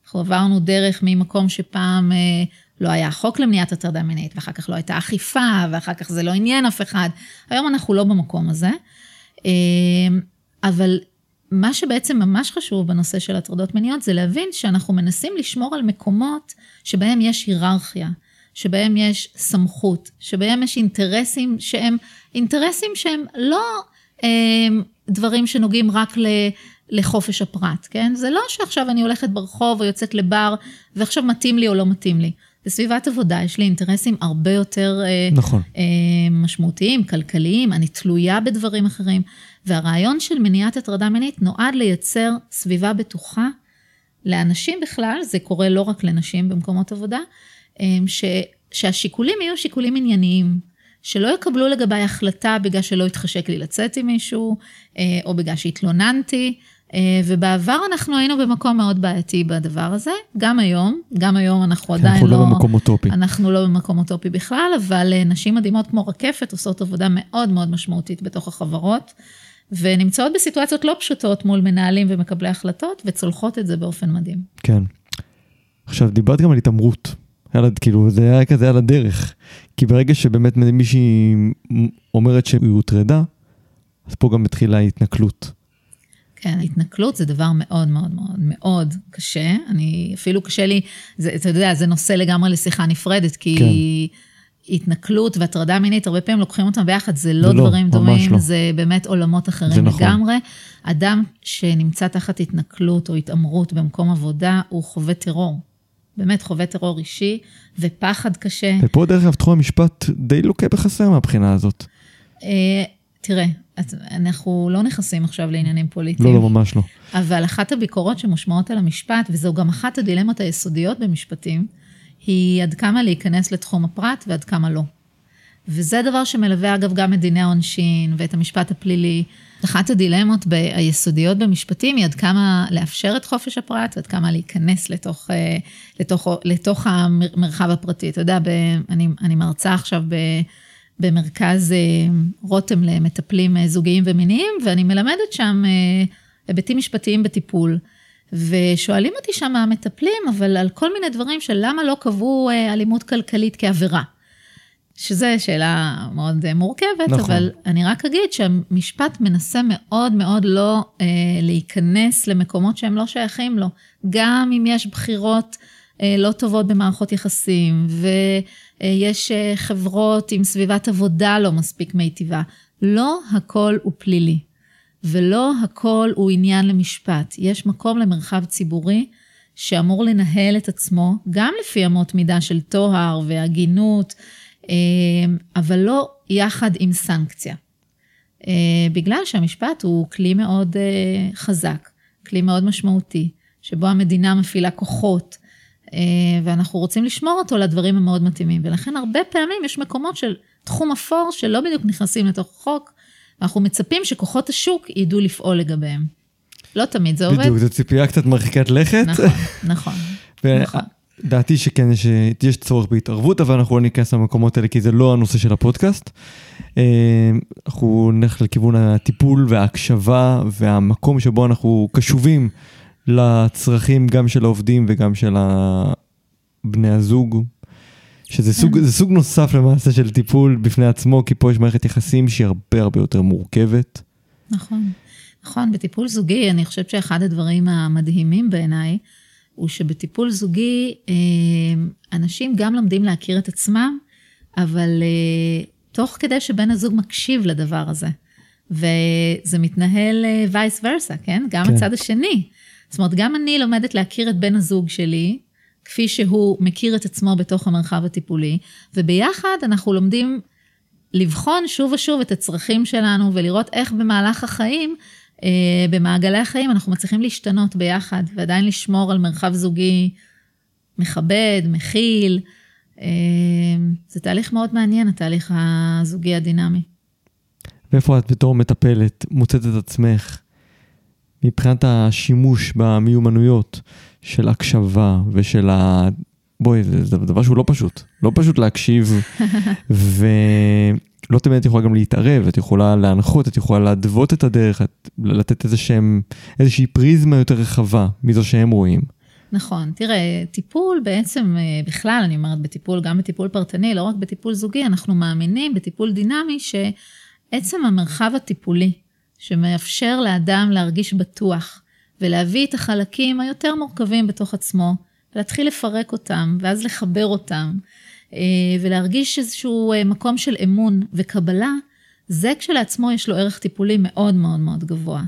אנחנו עברנו דרך ממקום שפעם אה, לא היה חוק למניעת הטרדה מינית, ואחר כך לא הייתה אכיפה, ואחר כך זה לא עניין אף אחד. היום אנחנו לא במקום הזה. אבל מה שבעצם ממש חשוב בנושא של הטרדות מיניות זה להבין שאנחנו מנסים לשמור על מקומות שבהם יש היררכיה, שבהם יש סמכות, שבהם יש אינטרסים שהם אינטרסים שהם לא אה, דברים שנוגעים רק ל, לחופש הפרט, כן? זה לא שעכשיו אני הולכת ברחוב או יוצאת לבר ועכשיו מתאים לי או לא מתאים לי. בסביבת עבודה יש לי אינטרסים הרבה יותר אה, נכון. אה, משמעותיים, כלכליים, אני תלויה בדברים אחרים. והרעיון של מניעת הטרדה מינית נועד לייצר סביבה בטוחה לאנשים בכלל, זה קורה לא רק לנשים במקומות עבודה, אה, ש, שהשיקולים יהיו שיקולים ענייניים, שלא יקבלו לגביי החלטה בגלל שלא התחשק לי לצאת עם מישהו, אה, או בגלל שהתלוננתי. אה, ובעבר אנחנו היינו במקום מאוד בעייתי בדבר הזה, גם היום, גם היום אנחנו עדיין אנחנו לא... לא במקום אוטופי. אנחנו לא במקום אוטופי בכלל, אבל אה, נשים מדהימות כמו רקפת עושות עבודה מאוד מאוד משמעותית בתוך החברות, ונמצאות בסיטואציות לא פשוטות מול מנהלים ומקבלי החלטות, וצולחות את זה באופן מדהים. כן. עכשיו, דיברת גם על התעמרות. יאללה, כאילו, זה היה כזה על הדרך. כי ברגע שבאמת מישהי אומרת שהיא הוטרדה, אז פה גם מתחילה ההתנכלות. כן, התנכלות זה דבר מאוד מאוד מאוד מאוד קשה. אני, אפילו קשה לי, זה, אתה יודע, זה נושא לגמרי לשיחה נפרדת, כי כן. התנכלות והטרדה מינית, הרבה פעמים לוקחים אותם ביחד, זה לא זה לא, דברים ממש דומים, לא. זה באמת עולמות אחרים נכון. לגמרי. אדם שנמצא תחת התנכלות או התעמרות במקום עבודה, הוא חווה טרור. באמת חווה טרור אישי ופחד קשה. ופה דרך אגב תחום המשפט די לוקה בחסר מהבחינה הזאת. אה, תראה, את- אנחנו לא נכנסים עכשיו לעניינים פוליטיים. לא, לא, ממש לא. אבל אחת הביקורות שמושמעות על המשפט, וזו גם אחת הדילמות היסודיות במשפטים, היא עד כמה להיכנס לתחום הפרט ועד כמה לא. וזה דבר שמלווה אגב גם את דיני העונשין ואת המשפט הפלילי. אחת הדילמות ב- היסודיות במשפטים היא עד כמה לאפשר את חופש הפרט ועד כמה להיכנס לתוך, אה, לתוך, לתוך המרחב הפרטי. אתה יודע, ב, אני, אני מרצה עכשיו ב, במרכז אה, רותם למטפלים אה, זוגיים ומיניים, ואני מלמדת שם אה, היבטים משפטיים בטיפול. ושואלים אותי שם המטפלים, אבל על כל מיני דברים של למה לא קבעו אלימות כלכלית כעבירה. שזו שאלה מאוד מורכבת, נכון. אבל אני רק אגיד שהמשפט מנסה מאוד מאוד לא אה, להיכנס למקומות שהם לא שייכים לו. גם אם יש בחירות אה, לא טובות במערכות יחסים, ויש אה, חברות עם סביבת עבודה לא מספיק מיטיבה, לא הכל הוא פלילי. ולא הכל הוא עניין למשפט. יש מקום למרחב ציבורי שאמור לנהל את עצמו, גם לפי אמות מידה של טוהר והגינות, אה, אבל לא יחד עם סנקציה. אה, בגלל שהמשפט הוא כלי מאוד אה, חזק, כלי מאוד משמעותי, שבו המדינה מפעילה כוחות, אה, ואנחנו רוצים לשמור אותו לדברים המאוד מתאימים. ולכן הרבה פעמים יש מקומות של תחום אפור שלא בדיוק נכנסים לתוך החוק, ואנחנו מצפים שכוכות השוק ידעו לפעול לגביהם. לא תמיד זה עובד. בדיוק, זו ציפייה קצת מרחיקת לכת. נכון, נכון. *laughs* נכון. דעתי שכן, יש, יש צורך בהתערבות, אבל אנחנו לא ניכנס למקומות האלה כי זה לא הנושא של הפודקאסט. אה, אנחנו נלך לכיוון הטיפול וההקשבה והמקום שבו אנחנו קשובים לצרכים גם של העובדים וגם של בני הזוג. שזה סוג, זה סוג נוסף למעשה של טיפול בפני עצמו, כי פה יש מערכת יחסים שהיא הרבה הרבה יותר מורכבת. נכון. נכון, בטיפול זוגי, אני חושבת שאחד הדברים המדהימים בעיניי, הוא שבטיפול זוגי, אה, אנשים גם לומדים להכיר את עצמם, אבל אה, תוך כדי שבן הזוג מקשיב לדבר הזה. וזה מתנהל וייס ורסה, כן? גם כן. הצד השני. זאת אומרת, גם אני לומדת להכיר את בן הזוג שלי, כפי שהוא מכיר את עצמו בתוך המרחב הטיפולי, וביחד אנחנו לומדים לבחון שוב ושוב את הצרכים שלנו ולראות איך במהלך החיים, אה, במעגלי החיים, אנחנו מצליחים להשתנות ביחד ועדיין לשמור על מרחב זוגי מכבד, מכיל. אה, זה תהליך מאוד מעניין, התהליך הזוגי הדינמי. ואיפה את בתור מטפלת מוצאת את עצמך מבחינת השימוש במיומנויות של הקשבה ושל ה... בואי, זה, זה דבר שהוא לא פשוט. לא פשוט להקשיב, *laughs* ולא תמיד את יכולה גם להתערב, את יכולה להנחות, את יכולה להדוות את הדרך, את, לתת איזה שהם, איזושהי פריזמה יותר רחבה מזו שהם רואים. נכון, תראה, טיפול בעצם, אה, בכלל, אני אומרת בטיפול, גם בטיפול פרטני, לא רק בטיפול זוגי, אנחנו מאמינים בטיפול דינמי שעצם המרחב הטיפולי, שמאפשר לאדם להרגיש בטוח ולהביא את החלקים היותר מורכבים בתוך עצמו, ולהתחיל לפרק אותם, ואז לחבר אותם, אה, ולהרגיש איזשהו אה, מקום של אמון וקבלה, זה כשלעצמו יש לו ערך טיפולי מאוד מאוד מאוד גבוה.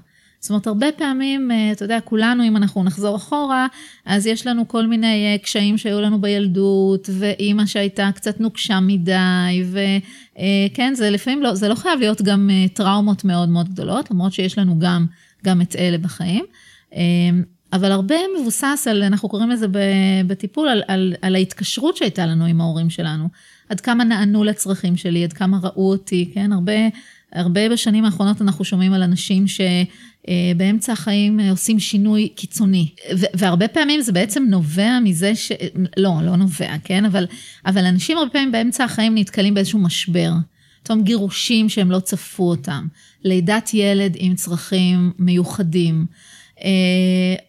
זאת אומרת, הרבה פעמים, אה, אתה יודע, כולנו, אם אנחנו נחזור אחורה, אז יש לנו כל מיני אה, קשיים שהיו לנו בילדות, ואימא שהייתה קצת נוקשה מדי, וכן, זה לפעמים לא, זה לא חייב להיות גם אה, טראומות מאוד מאוד גדולות, למרות שיש לנו גם, גם את אלה בחיים. אה, אבל הרבה מבוסס על, אנחנו קוראים לזה בטיפול, על, על, על ההתקשרות שהייתה לנו עם ההורים שלנו. עד כמה נענו לצרכים שלי, עד כמה ראו אותי, כן? הרבה, הרבה בשנים האחרונות אנחנו שומעים על אנשים שבאמצע החיים עושים שינוי קיצוני. והרבה פעמים זה בעצם נובע מזה ש... לא, לא נובע, כן? אבל, אבל אנשים הרבה פעמים באמצע החיים נתקלים באיזשהו משבר. פתאום גירושים שהם לא צפו אותם, לידת ילד עם צרכים מיוחדים.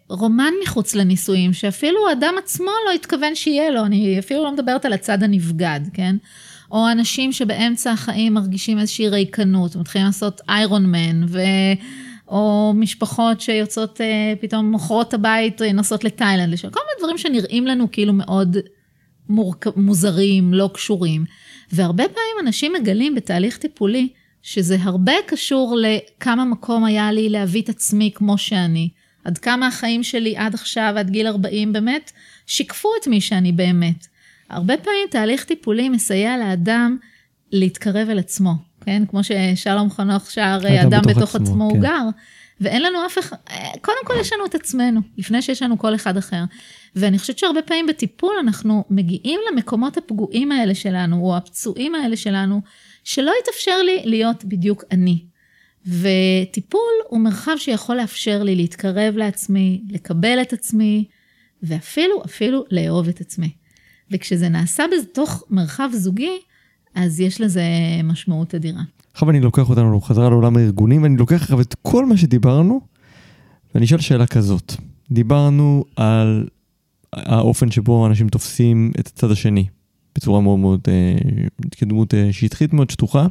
רומן מחוץ לנישואים, שאפילו האדם עצמו לא התכוון שיהיה לו, אני אפילו לא מדברת על הצד הנבגד, כן? או אנשים שבאמצע החיים מרגישים איזושהי ריקנות, מתחילים לעשות איירון מן, ו... או משפחות שיוצאות, פתאום מוכרות הבית, נוסעות לתאילנד, כל מיני דברים שנראים לנו כאילו מאוד מורכ... מוזרים, לא קשורים. והרבה פעמים אנשים מגלים בתהליך טיפולי שזה הרבה קשור לכמה מקום היה לי להביא את עצמי כמו שאני. עד כמה החיים שלי עד עכשיו, עד גיל 40, באמת שיקפו את מי שאני באמת. הרבה פעמים תהליך טיפולי מסייע לאדם להתקרב אל עצמו, כן? כמו ששלום חנוך שר, אדם, אדם בתוך, בתוך עצמו, עצמו כן. הוא גר. ואין לנו אף אחד, קודם כל יש לנו את עצמנו, לפני שיש לנו כל אחד אחר. ואני חושבת שהרבה פעמים בטיפול אנחנו מגיעים למקומות הפגועים האלה שלנו, או הפצועים האלה שלנו, שלא יתאפשר לי להיות בדיוק אני. וטיפול הוא מרחב שיכול לאפשר לי להתקרב לעצמי, לקבל את עצמי, ואפילו, אפילו לאהוב את עצמי. וכשזה נעשה בתוך מרחב זוגי, אז יש לזה משמעות אדירה. עכשיו אני לוקח אותנו חזרה לעולם הארגונים, ואני לוקח עכשיו את כל מה שדיברנו, ואני אשאל שאלה כזאת. דיברנו על האופן שבו אנשים תופסים את הצד השני, בצורה מאוד מאוד, אה, כדמות אה, שטחית מאוד שטוחה,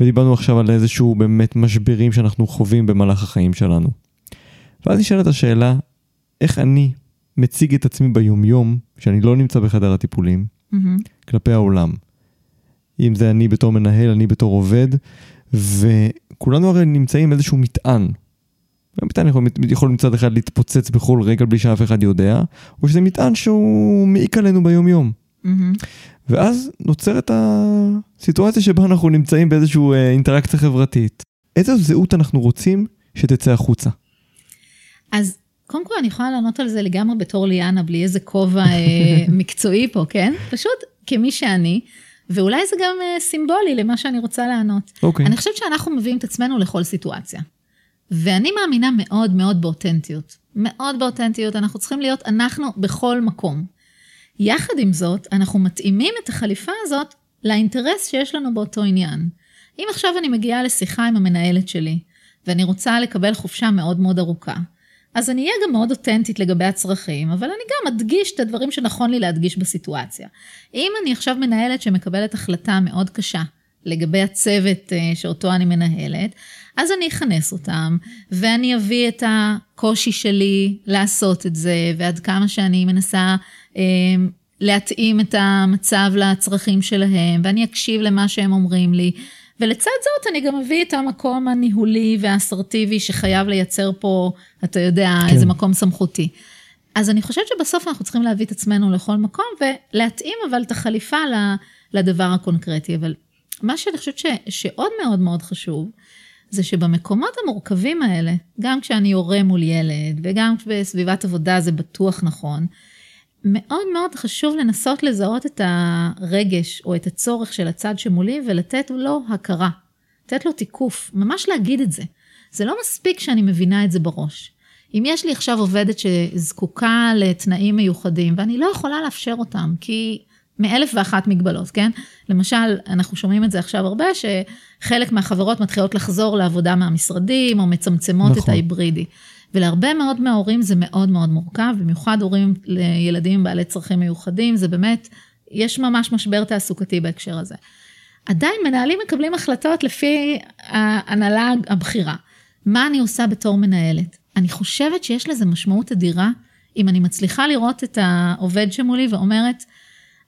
ודיברנו עכשיו על איזשהו באמת משברים שאנחנו חווים במהלך החיים שלנו. ואז נשאלת השאלה, איך אני מציג את עצמי ביומיום, שאני לא נמצא בחדר הטיפולים, mm-hmm. כלפי העולם. אם זה אני בתור מנהל, אני בתור עובד, וכולנו הרי נמצאים איזשהו מטען. המטען יכול, יכול מצד אחד להתפוצץ בכל רגע בלי שאף אחד יודע, או שזה מטען שהוא מעיק עלינו ביום-יום. Mm-hmm. ואז נוצרת הסיטואציה שבה אנחנו נמצאים באיזושהי אה, אינטראקציה חברתית. איזו זהות אנחנו רוצים שתצא החוצה? אז קודם כל אני יכולה לענות על זה לגמרי בתור ליאנה, בלי איזה כובע אה, מקצועי פה, כן? פשוט כמי שאני, ואולי זה גם אה, סימבולי למה שאני רוצה לענות. אוקיי. אני חושבת שאנחנו מביאים את עצמנו לכל סיטואציה. ואני מאמינה מאוד מאוד באותנטיות. מאוד באותנטיות, אנחנו צריכים להיות אנחנו בכל מקום. יחד עם זאת, אנחנו מתאימים את החליפה הזאת לאינטרס שיש לנו באותו עניין. אם עכשיו אני מגיעה לשיחה עם המנהלת שלי, ואני רוצה לקבל חופשה מאוד מאוד ארוכה, אז אני אהיה גם מאוד אותנטית לגבי הצרכים, אבל אני גם אדגיש את הדברים שנכון לי להדגיש בסיטואציה. אם אני עכשיו מנהלת שמקבלת החלטה מאוד קשה לגבי הצוות אה, שאותו אני מנהלת, אז אני אכנס אותם, ואני אביא את הקושי שלי לעשות את זה, ועד כמה שאני מנסה אה, להתאים את המצב לצרכים שלהם, ואני אקשיב למה שהם אומרים לי. ולצד זאת אני גם מביא את המקום הניהולי והאסרטיבי שחייב לייצר פה, אתה יודע, כן. איזה מקום סמכותי. אז אני חושבת שבסוף אנחנו צריכים להביא את עצמנו לכל מקום ולהתאים אבל את החליפה לדבר הקונקרטי. אבל מה שאני חושבת ש, שעוד מאוד מאוד חשוב, זה שבמקומות המורכבים האלה, גם כשאני הורה מול ילד וגם בסביבת עבודה זה בטוח נכון, מאוד מאוד חשוב לנסות לזהות את הרגש או את הצורך של הצד שמולי ולתת לו הכרה. לתת לו תיקוף, ממש להגיד את זה. זה לא מספיק שאני מבינה את זה בראש. אם יש לי עכשיו עובדת שזקוקה לתנאים מיוחדים ואני לא יכולה לאפשר אותם, כי מאלף ואחת מגבלות, כן? למשל, אנחנו שומעים את זה עכשיו הרבה, שחלק מהחברות מתחילות לחזור לעבודה מהמשרדים, או מצמצמות נכון. את ההיברידי. ולהרבה מאוד מההורים זה מאוד מאוד מורכב, במיוחד הורים לילדים בעלי צרכים מיוחדים, זה באמת, יש ממש משבר תעסוקתי בהקשר הזה. עדיין מנהלים מקבלים החלטות לפי ההנהלה הבכירה. מה אני עושה בתור מנהלת? אני חושבת שיש לזה משמעות אדירה, אם אני מצליחה לראות את העובד שמולי ואומרת,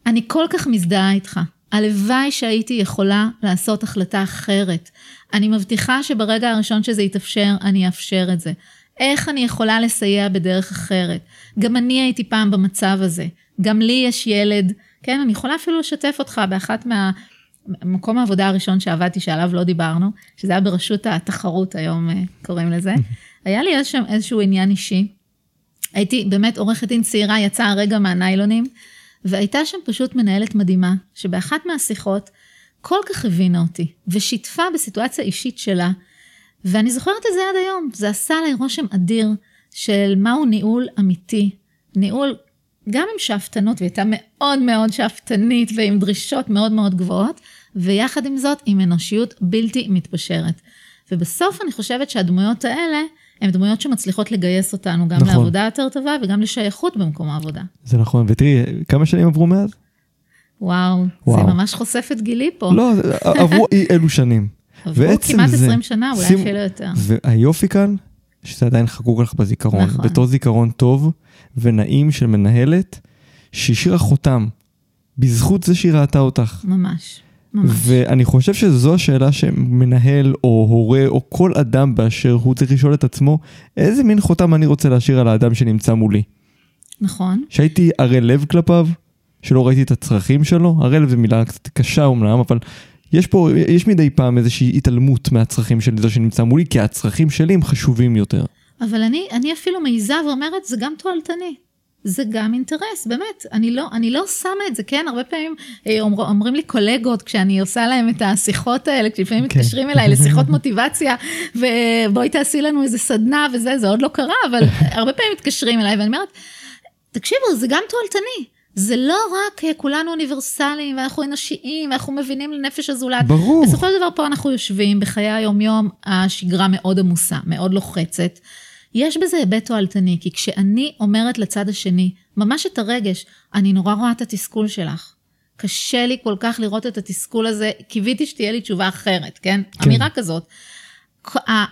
אני כל כך מזדהה איתך. הלוואי שהייתי יכולה לעשות החלטה אחרת. אני מבטיחה שברגע הראשון שזה יתאפשר, אני אאפשר את זה. איך אני יכולה לסייע בדרך אחרת? גם אני הייתי פעם במצב הזה. גם לי יש ילד, כן, אני יכולה אפילו לשתף אותך באחת מה... מקום העבודה הראשון שעבדתי, שעליו לא דיברנו, שזה היה ברשות התחרות, היום אה, קוראים לזה. *laughs* היה לי איזשהו, איזשהו עניין אישי. הייתי באמת עורכת דין צעירה, יצאה הרגע מהניילונים, והייתה שם פשוט מנהלת מדהימה, שבאחת מהשיחות כל כך הבינה אותי, ושיתפה בסיטואציה אישית שלה, ואני זוכרת את זה עד היום, זה עשה עליי רושם אדיר של מהו ניהול אמיתי. ניהול גם עם שאפתנות, והיא הייתה מאוד מאוד שאפתנית ועם דרישות מאוד מאוד גבוהות, ויחד עם זאת עם אנושיות בלתי מתפשרת. ובסוף אני חושבת שהדמויות האלה, הן דמויות שמצליחות לגייס אותנו גם נכון. לעבודה יותר טובה וגם לשייכות במקום העבודה. זה נכון, ותראי, כמה שנים עברו מאז? וואו, וואו. זה ממש חושף את גילי פה. לא, עברו אי אלו שנים. עברו כמעט זה, 20 שנה, אולי שימו, אפילו יותר. והיופי כאן, שזה עדיין חקוק לך בזיכרון, נכון. בתור זיכרון טוב ונעים של מנהלת, שהשאירה חותם, בזכות זה שהיא ראתה אותך. ממש, ממש. ואני חושב שזו השאלה שמנהל או הורה או כל אדם באשר הוא צריך לשאול את עצמו, איזה מין חותם אני רוצה להשאיר על האדם שנמצא מולי? נכון. שהייתי ערל לב כלפיו, שלא ראיתי את הצרכים שלו, ערל לב זו מילה קצת קשה אומנם, אבל יש פה, יש מדי פעם איזושהי התעלמות מהצרכים של זה שנמצא מולי, כי הצרכים שלי הם חשובים יותר. אבל אני, אני אפילו מעיזה ואומרת, זה גם תועלתני. זה גם אינטרס, באמת. אני לא, אני לא שמה את זה, כן? הרבה פעמים אה, אומר, אומרים לי קולגות, כשאני עושה להם את השיחות האלה, כשלפעמים כן. מתקשרים אליי לשיחות *laughs* מוטיבציה, ובואי תעשי לנו איזה סדנה וזה, זה עוד לא קרה, אבל *laughs* הרבה פעמים מתקשרים אליי, ואני אומרת, תקשיבו, זה גם תועלתני. זה לא רק אה, כולנו אוניברסליים, ואנחנו אנושיים, ואנחנו מבינים לנפש הזולת. ברור. בסופו של דבר פה אנחנו יושבים, בחיי היום-יום השגרה מאוד עמוסה, מאוד לוחצת. יש בזה היבט תועלתני, כי כשאני אומרת לצד השני, ממש את הרגש, אני נורא רואה את התסכול שלך. קשה לי כל כך לראות את התסכול הזה, קיוויתי שתהיה לי תשובה אחרת, כן? כן. אמירה כזאת.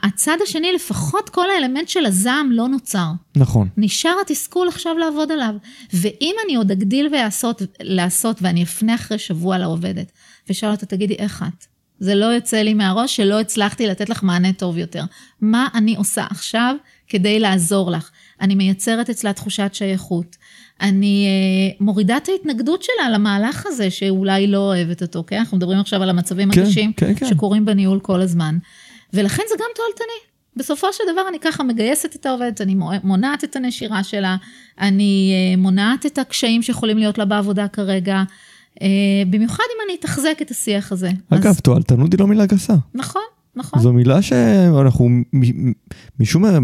הצד השני, לפחות כל האלמנט של הזעם לא נוצר. נכון. נשאר התסכול עכשיו לעבוד עליו. ואם אני עוד אגדיל ואעשות, לעשות, ואני אפנה אחרי שבוע לעובדת, ושאל אותה, תגידי, איך את? זה לא יוצא לי מהראש שלא הצלחתי לתת לך מענה טוב יותר. מה אני עושה עכשיו כדי לעזור לך? אני מייצרת אצלה תחושת שייכות. אני אה, מורידה את ההתנגדות שלה למהלך הזה, שאולי לא אוהבת אותו, כן? אנחנו מדברים עכשיו על המצבים כן, הקשים כן, כן. שקורים בניהול כל הזמן. ולכן זה גם תועלתני. בסופו של דבר אני ככה מגייסת את העובדת, אני מונעת את הנשירה שלה, אני אה, מונעת את הקשיים שיכולים להיות לה בעבודה כרגע, אה, במיוחד אם אני אתחזק את השיח הזה. אגב, אז... תועלתנות היא לא מילה גסה. נכון, נכון. זו מילה שאנחנו, משום מה,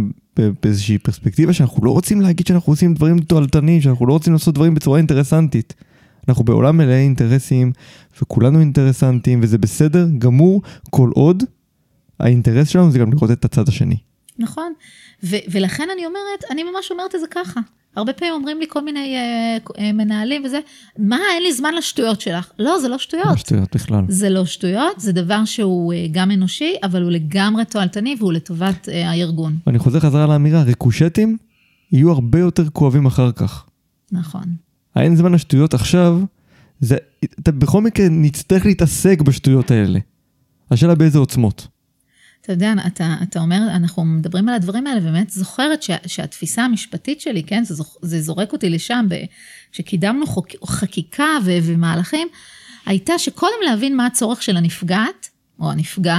באיזושהי פרספקטיבה שאנחנו לא רוצים להגיד שאנחנו עושים דברים תועלתניים, שאנחנו לא רוצים לעשות דברים בצורה אינטרסנטית. אנחנו בעולם מלא אינטרסים, וכולנו אינטרסנטים, וזה בסדר גמור, כל עוד האינטרס שלנו זה גם לראות את הצד השני. נכון, ו- ולכן אני אומרת, אני ממש אומרת את זה ככה. הרבה פעמים אומרים לי כל מיני uh, uh, מנהלים וזה, מה, אין לי זמן לשטויות שלך. לא, זה לא שטויות. לא שטויות בכלל. זה לא שטויות, זה דבר שהוא uh, גם אנושי, אבל הוא לגמרי תועלתני והוא לטובת uh, הארגון. ואני חוזר חזרה לאמירה, ריקושטים יהיו הרבה יותר כואבים אחר כך. נכון. האין זמן לשטויות עכשיו, זה, אתה בכל מקרה נצטרך להתעסק בשטויות האלה. השאלה באיזה עוצמות. אתה יודע, אתה, אתה אומר, אנחנו מדברים על הדברים האלה, ובאמת זוכרת שה, שהתפיסה המשפטית שלי, כן, זה, זה זורק אותי לשם, כשקידמנו חוק, חקיקה ו, ומהלכים, הייתה שקודם להבין מה הצורך של הנפגעת, או הנפגע,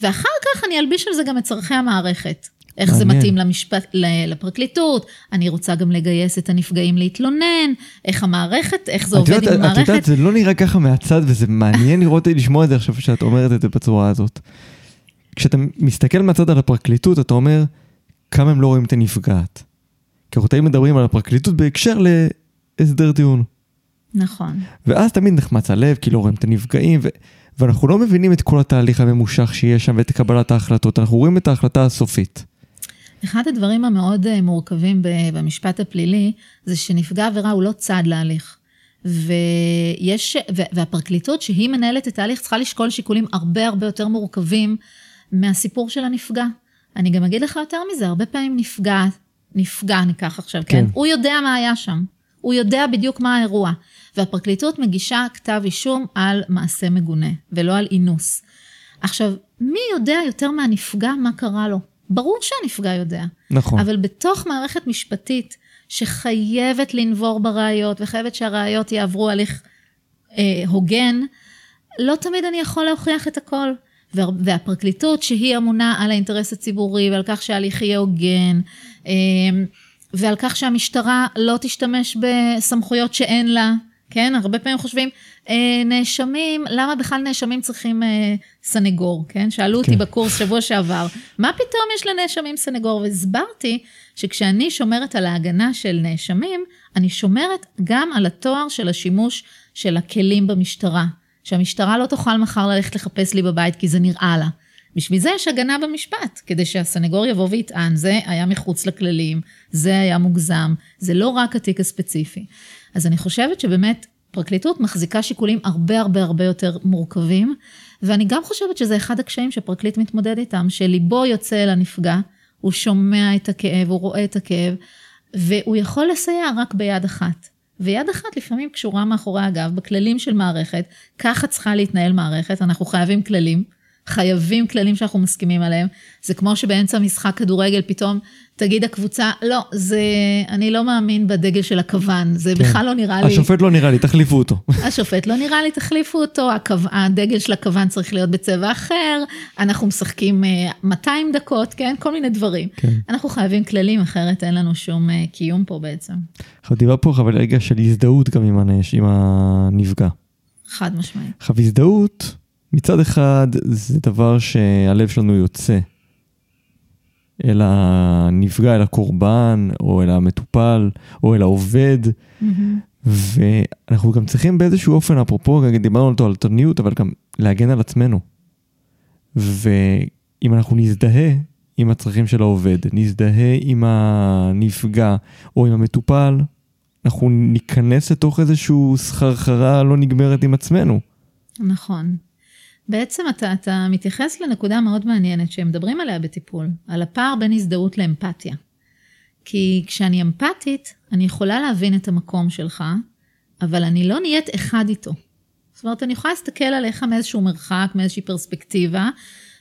ואחר כך אני אלביש על זה גם את צורכי המערכת. איך מעניין. זה מתאים למשפט, לפרקליטות, אני רוצה גם לגייס את הנפגעים להתלונן, איך המערכת, איך זה עובד יודעת, עם המערכת. את יודעת, זה לא נראה ככה מהצד, וזה מעניין לראות, לשמוע את זה עכשיו שאת אומרת את זה בצורה הזאת. כשאתה מסתכל מהצד על הפרקליטות, אתה אומר, כמה הם לא רואים את הנפגעת. כי אנחנו תמיד מדברים על הפרקליטות בהקשר להסדר טיעון. נכון. ואז תמיד נחמץ הלב, כי לא רואים את הנפגעים, ו... ואנחנו לא מבינים את כל התהליך הממושך שיש שם ואת קבלת ההחלטות, אנחנו רואים את ההחלטה הסופית. אחד הדברים המאוד אה, מורכבים במשפט הפלילי, זה שנפגע עבירה הוא לא צד להליך. ויש, והפרקליטות שהיא מנהלת את ההליך צריכה לשקול שיקולים הרבה הרבה יותר מורכבים מהסיפור של הנפגע. אני גם אגיד לך יותר מזה, הרבה פעמים נפגע, נפגע ניקח עכשיו, כן? כן? הוא יודע מה היה שם. הוא יודע בדיוק מה האירוע. והפרקליטות מגישה כתב אישום על מעשה מגונה, ולא על אינוס. עכשיו, מי יודע יותר מהנפגע מה קרה לו? ברור שהנפגע יודע. נכון. אבל בתוך מערכת משפטית שחייבת לנבור בראיות, וחייבת שהראיות יעברו הליך אה, הוגן, לא תמיד אני יכול להוכיח את הכל. והפרקליטות שהיא אמונה על האינטרס הציבורי ועל כך שההליך יהיה הוגן אמ, ועל כך שהמשטרה לא תשתמש בסמכויות שאין לה, כן? הרבה פעמים חושבים, אה, נאשמים, למה בכלל נאשמים צריכים אה, סנגור, כן? שאלו אותי כן. בקורס שבוע שעבר, מה פתאום יש לנאשמים סנגור? והסברתי שכשאני שומרת על ההגנה של נאשמים, אני שומרת גם על התואר של השימוש של הכלים במשטרה. שהמשטרה לא תוכל מחר ללכת לחפש לי בבית כי זה נראה לה. בשביל זה יש הגנה במשפט, כדי שהסנגור יבוא ויטען, זה היה מחוץ לכללים, זה היה מוגזם, זה לא רק התיק הספציפי. אז אני חושבת שבאמת פרקליטות מחזיקה שיקולים הרבה הרבה הרבה יותר מורכבים, ואני גם חושבת שזה אחד הקשיים שפרקליט מתמודד איתם, שליבו יוצא אל הנפגע, הוא שומע את הכאב, הוא רואה את הכאב, והוא יכול לסייע רק ביד אחת. ויד אחת לפעמים קשורה מאחורי הגב בכללים של מערכת, ככה צריכה להתנהל מערכת, אנחנו חייבים כללים. חייבים כללים שאנחנו מסכימים עליהם. זה כמו שבאמצע משחק כדורגל פתאום תגיד הקבוצה, לא, זה, אני לא מאמין בדגל של הכוון, זה כן. בכלל לא נראה לי... השופט לא נראה לי, תחליפו אותו. *laughs* השופט לא נראה לי, תחליפו אותו, הקו... הדגל של הכוון צריך להיות בצבע אחר, אנחנו משחקים 200 אה, דקות, כן? כל מיני דברים. כן. אנחנו חייבים כללים, אחרת אין לנו שום אה, קיום פה בעצם. דיבר פה אבל רגע של הזדהות גם עם הנפגע. חד משמעית. עכשיו הזדהות... מצד אחד זה דבר שהלב שלנו יוצא אל הנפגע, אל הקורבן, או אל המטופל, או אל העובד, mm-hmm. ואנחנו גם צריכים באיזשהו אופן, אפרופו, דיברנו על תועלתניות, אבל גם להגן על עצמנו. ואם אנחנו נזדהה עם הצרכים של העובד, נזדהה עם הנפגע או עם המטופל, אנחנו ניכנס לתוך איזשהו סחרחרה לא נגמרת עם עצמנו. נכון. בעצם אתה, אתה מתייחס לנקודה מאוד מעניינת שהם מדברים עליה בטיפול, על הפער בין הזדהות לאמפתיה. כי כשאני אמפתית, אני יכולה להבין את המקום שלך, אבל אני לא נהיית אחד איתו. זאת אומרת, אני יכולה להסתכל עליך מאיזשהו מרחק, מאיזושהי פרספקטיבה,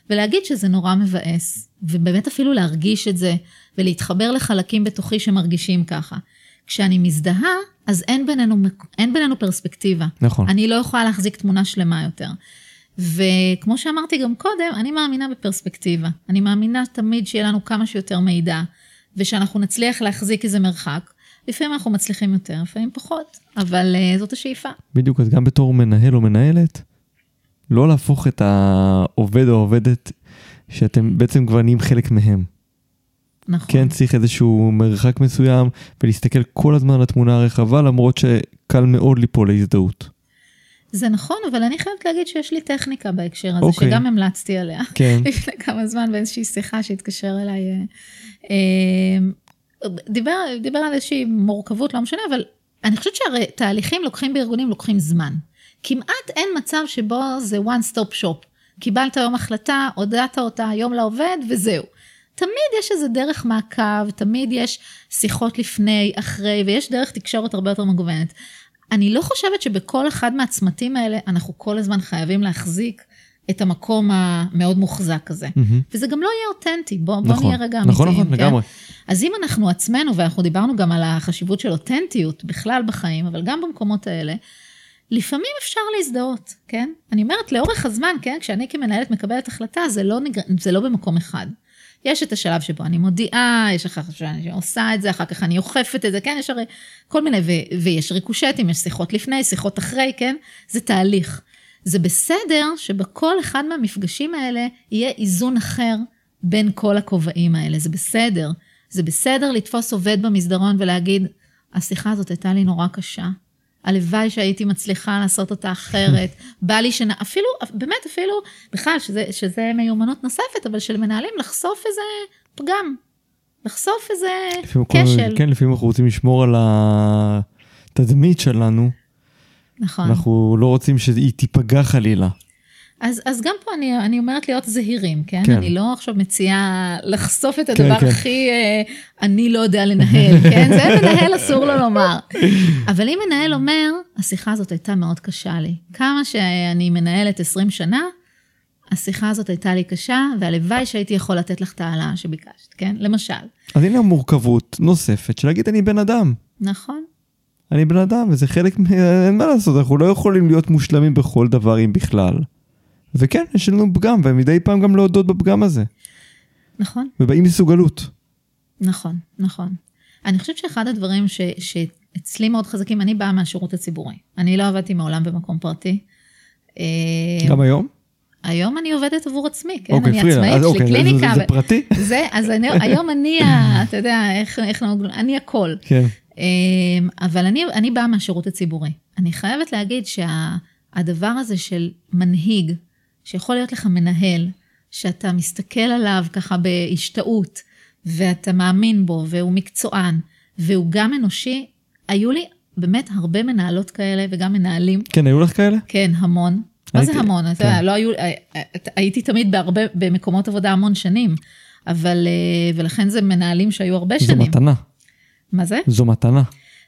ולהגיד שזה נורא מבאס, ובאמת אפילו להרגיש את זה, ולהתחבר לחלקים בתוכי שמרגישים ככה. כשאני מזדהה, אז אין בינינו, אין בינינו פרספקטיבה. נכון. אני לא יכולה להחזיק תמונה שלמה יותר. וכמו שאמרתי גם קודם, אני מאמינה בפרספקטיבה. אני מאמינה תמיד שיהיה לנו כמה שיותר מידע, ושאנחנו נצליח להחזיק איזה מרחק. לפעמים אנחנו מצליחים יותר, לפעמים פחות, אבל uh, זאת השאיפה. בדיוק, אז גם בתור מנהל או מנהלת, לא להפוך את העובד או העובדת, שאתם בעצם כבר נהיים חלק מהם. נכון. כן צריך איזשהו מרחק מסוים, ולהסתכל כל הזמן על התמונה הרחבה, למרות שקל מאוד ליפול להזדהות. זה נכון, אבל אני חייבת להגיד שיש לי טכניקה בהקשר הזה, okay. אוקיי. שגם המלצתי עליה. כן. *laughs* לפני כמה זמן באיזושהי שיחה שהתקשר אליי. אה, אה, דיבר, דיבר על איזושהי מורכבות, לא משנה, אבל אני חושבת שהתהליכים לוקחים בארגונים, לוקחים זמן. כמעט אין מצב שבו זה one stop shop. קיבלת היום החלטה, הודעת אותה היום לעובד וזהו. תמיד יש איזה דרך מעקב, תמיד יש שיחות לפני, אחרי, ויש דרך תקשורת הרבה יותר מגוונת. אני לא חושבת שבכל אחד מהצמתים האלה אנחנו כל הזמן חייבים להחזיק את המקום המאוד מוחזק הזה. Mm-hmm. וזה גם לא יהיה אותנטי, בוא, בוא נכון, נהיה רגע אמיתיים. נכון, נכון, כן? לגמרי. אז אם אנחנו עצמנו, ואנחנו דיברנו גם על החשיבות של אותנטיות בכלל בחיים, אבל גם במקומות האלה, לפעמים אפשר להזדהות, כן? אני אומרת, לאורך הזמן, כן, כשאני כמנהלת מקבלת החלטה, זה לא, נגר... זה לא במקום אחד. יש את השלב שבו אני מודיעה, יש אחר כך שאני עושה את זה, אחר כך אני אוכפת את זה, כן, יש הרי כל מיני, ו- ויש ריקושטים, יש שיחות לפני, שיחות אחרי, כן, זה תהליך. זה בסדר שבכל אחד מהמפגשים האלה יהיה איזון אחר בין כל הכובעים האלה, זה בסדר. זה בסדר לתפוס עובד במסדרון ולהגיד, השיחה הזאת הייתה לי נורא קשה, הלוואי שהייתי מצליחה לעשות אותה אחרת. *laughs* בא לי שנה, אפילו, באמת אפילו, בכלל, שזה, שזה מיומנות נוספת, אבל של מנהלים לחשוף איזה פגם, לחשוף איזה כשל. כן, לפעמים אנחנו רוצים לשמור על התדמית שלנו. נכון. אנחנו לא רוצים שהיא תיפגע חלילה. אז, אז גם פה אני, אני אומרת להיות זהירים, כן? כן? אני לא עכשיו מציעה לחשוף את הדבר כן, הכי, כן. אני לא יודע לנהל, *laughs* כן? זה מנהל אסור לו לומר. אבל אם מנהל אומר, השיחה הזאת הייתה מאוד קשה לי. כמה שאני מנהלת 20 שנה, השיחה הזאת הייתה לי קשה, והלוואי שהייתי יכול לתת לך את ההעלאה שביקשת, כן? למשל. אז הנה המורכבות נוספת של להגיד אני בן אדם. נכון. אני בן אדם, וזה חלק, אין מה לעשות, אנחנו לא יכולים להיות מושלמים בכל דבר, אם בכלל. וכן, יש לנו פגם, ומדי פעם גם להודות בפגם הזה. נכון. ובאי מסוגלות. נכון, נכון. אני חושבת שאחד הדברים ש, שאצלי מאוד חזקים, אני באה מהשירות הציבורי. אני לא עבדתי מעולם במקום פרטי. אה, גם היום? היום אני עובדת עבור עצמי, כן? אוקיי, אני עצמאית, יש לי אוקיי, קליניקה. זה, זה פרטי? זה, אז אני, *laughs* היום אני, ה, אתה יודע, איך, איך נהוג, אני הכל. כן. אה, אבל אני, אני באה מהשירות הציבורי. אני חייבת להגיד שהדבר שה, הזה של מנהיג, שיכול להיות לך מנהל, שאתה מסתכל עליו ככה בהשתאות, ואתה מאמין בו, והוא מקצוען, והוא גם אנושי, היו לי באמת הרבה מנהלות כאלה וגם מנהלים. כן, היו לך כאלה? כן, המון. מה זה המון? כן. אתה יודע, לא היו, אה, אה, הייתי תמיד בהרבה, במקומות עבודה המון שנים, אבל, אה, ולכן זה מנהלים שהיו הרבה שנים. זו מתנה. מה זה? זו מתנה.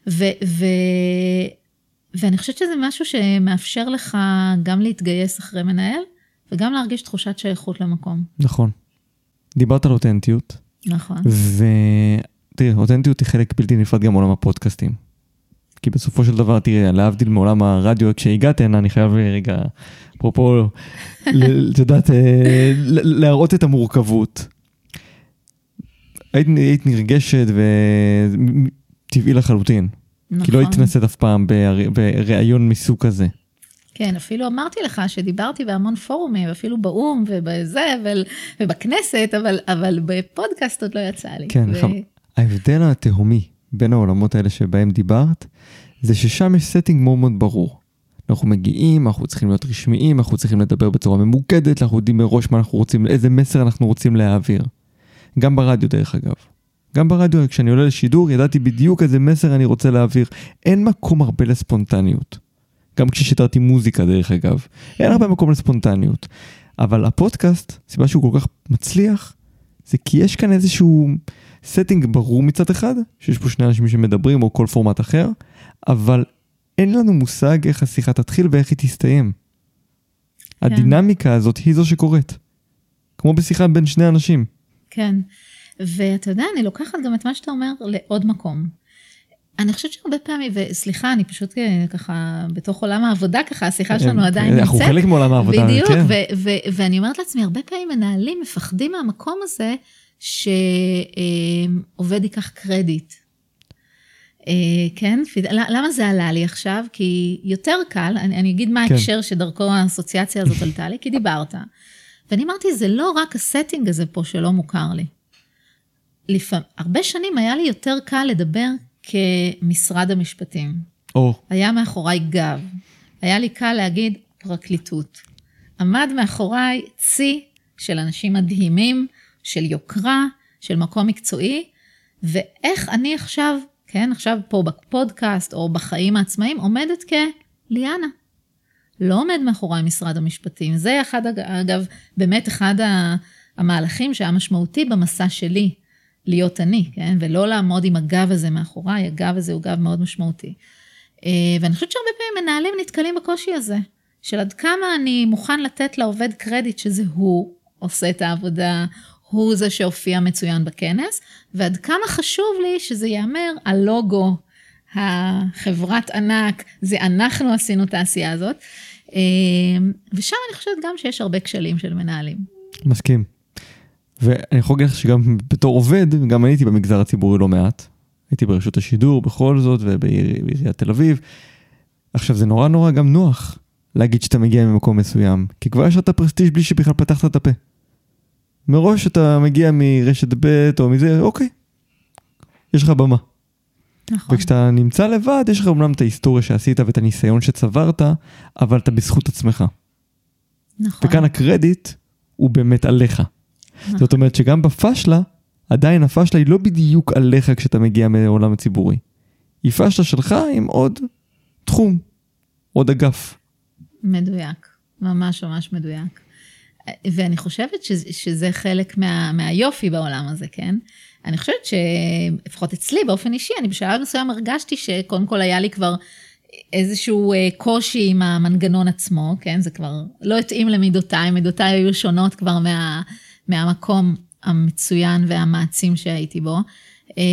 ו, ו, ואני חושבת שזה משהו שמאפשר לך גם להתגייס אחרי מנהל, וגם להרגיש תחושת שייכות למקום. נכון. דיברת על אותנטיות. נכון. ותראה, אותנטיות היא חלק בלתי נפרד גם מעולם הפודקאסטים. כי בסופו של דבר, תראה, להבדיל מעולם הרדיו, כשהגעת הנה, אני חייב רגע, אפרופו, את יודעת, אה, להראות את המורכבות. היית, היית נרגשת וטבעי לחלוטין. נכון. כי לא התנסית אף פעם בריאיון מסוג כזה. כן, אפילו אמרתי לך שדיברתי בהמון פורומים, אפילו באו"ם ובזה, ובכנסת, אבל, אבל בפודקאסט עוד לא יצא לי. כן, ו... ההבדל התהומי בין העולמות האלה שבהם דיברת, זה ששם יש setting מאוד מאוד ברור. אנחנו מגיעים, אנחנו צריכים להיות רשמיים, אנחנו צריכים לדבר בצורה ממוקדת, אנחנו יודעים מראש מה אנחנו רוצים, איזה מסר אנחנו רוצים להעביר. גם ברדיו דרך אגב. גם ברדיו, כשאני עולה לשידור, ידעתי בדיוק איזה מסר אני רוצה להעביר. אין מקום הרבה לספונטניות. גם כששידרתי מוזיקה דרך אגב. אין הרבה מקום לספונטניות. אבל הפודקאסט, הסיבה שהוא כל כך מצליח, זה כי יש כאן איזשהו setting ברור מצד אחד, שיש פה שני אנשים שמדברים או כל פורמט אחר, אבל אין לנו מושג איך השיחה תתחיל ואיך היא תסתיים. כן. הדינמיקה הזאת היא זו שקורית. כמו בשיחה בין שני אנשים. כן, ואתה יודע, אני לוקחת גם את מה שאתה אומר לעוד מקום. אני חושבת שהרבה פעמים, וסליחה, אני פשוט אה, ככה, בתוך עולם העבודה ככה, השיחה שלנו כן, עדיין נמצאת. אנחנו חלק מעולם העבודה, בדיוק, כן. ואני אומרת לעצמי, הרבה פעמים מנהלים מפחדים מהמקום הזה, שעובד ייקח קרדיט. אה, כן? למה זה עלה לי עכשיו? כי יותר קל, אני, אני אגיד מה כן. ההקשר שדרכו האסוציאציה הזאת עלתה לי, כי דיברת. ואני אמרתי, זה לא רק ה setting הזה פה שלא מוכר לי. לפעמים, הרבה שנים היה לי יותר קל לדבר כמשרד המשפטים. או. היה מאחוריי גב. היה לי קל להגיד פרקליטות. עמד מאחוריי צי של אנשים מדהימים, של יוקרה, של מקום מקצועי, ואיך אני עכשיו, כן, עכשיו פה בפודקאסט או בחיים העצמאיים, עומדת כליאנה. לא עומד מאחורי משרד המשפטים. זה אחד, אגב, באמת אחד המהלכים שהיה משמעותי במסע שלי, להיות אני, כן? ולא לעמוד עם הגב הזה מאחוריי, הגב הזה הוא גב מאוד משמעותי. אה, ואני חושבת שהרבה פעמים מנהלים נתקלים בקושי הזה, של עד כמה אני מוכן לתת לעובד קרדיט שזה הוא עושה את העבודה, הוא זה שהופיע מצוין בכנס, ועד כמה חשוב לי שזה ייאמר, הלוגו, החברת ענק, זה אנחנו עשינו את העשייה הזאת. אה, ושם אני חושבת גם שיש הרבה כשלים של מנהלים. מסכים. ואני יכול להגיד לך שגם בתור עובד, גם הייתי במגזר הציבורי לא מעט. הייתי ברשות השידור בכל זאת ובעיריית תל אביב. עכשיו זה נורא נורא גם נוח להגיד שאתה מגיע ממקום מסוים, כי כבר יש לך את הפרסטיג' בלי שבכלל פתחת את הפה. מראש אתה מגיע מרשת ב' או מזה, אוקיי, יש לך במה. נכון. וכשאתה נמצא לבד, יש לך אומנם את ההיסטוריה שעשית ואת הניסיון שצברת, אבל אתה בזכות עצמך. נכון. וכאן הקרדיט הוא באמת עליך. *laughs* זאת אומרת שגם בפשלה, עדיין הפשלה היא לא בדיוק עליך כשאתה מגיע מהעולם הציבורי. היא פשלה שלך עם עוד תחום, עוד אגף. מדויק, ממש ממש מדויק. ואני חושבת שזה, שזה חלק מה, מהיופי בעולם הזה, כן? אני חושבת שלפחות אצלי באופן אישי, אני בשלב מסוים הרגשתי שקודם כל היה לי כבר איזשהו אה, קושי עם המנגנון עצמו, כן? זה כבר לא התאים למידותיי, מידותיי היו שונות כבר מה, מהמקום המצוין והמעצים שהייתי בו. אה,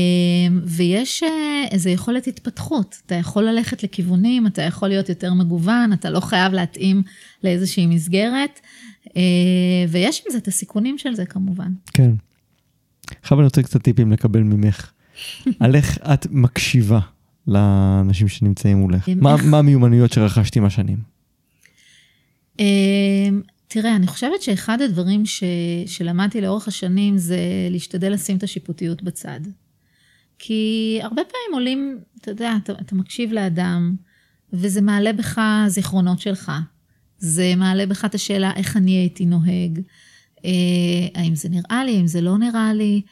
ויש אה, איזו יכולת התפתחות, אתה יכול ללכת לכיוונים, אתה יכול להיות יותר מגוון, אתה לא חייב להתאים לאיזושהי מסגרת, ויש עם זה את הסיכונים של זה כמובן. כן. עכשיו אני רוצה קצת טיפים לקבל ממך. *laughs* על איך את מקשיבה לאנשים שנמצאים מולך? מה המיומנויות שרכשתי עם השנים? תראה, אני חושבת שאחד הדברים ש, שלמדתי לאורך השנים זה להשתדל לשים את השיפוטיות בצד. כי הרבה פעמים עולים, אתה יודע, אתה, אתה מקשיב לאדם, וזה מעלה בך זיכרונות שלך. זה מעלה בך את השאלה איך אני הייתי נוהג, אה, האם זה נראה לי, האם זה לא נראה לי.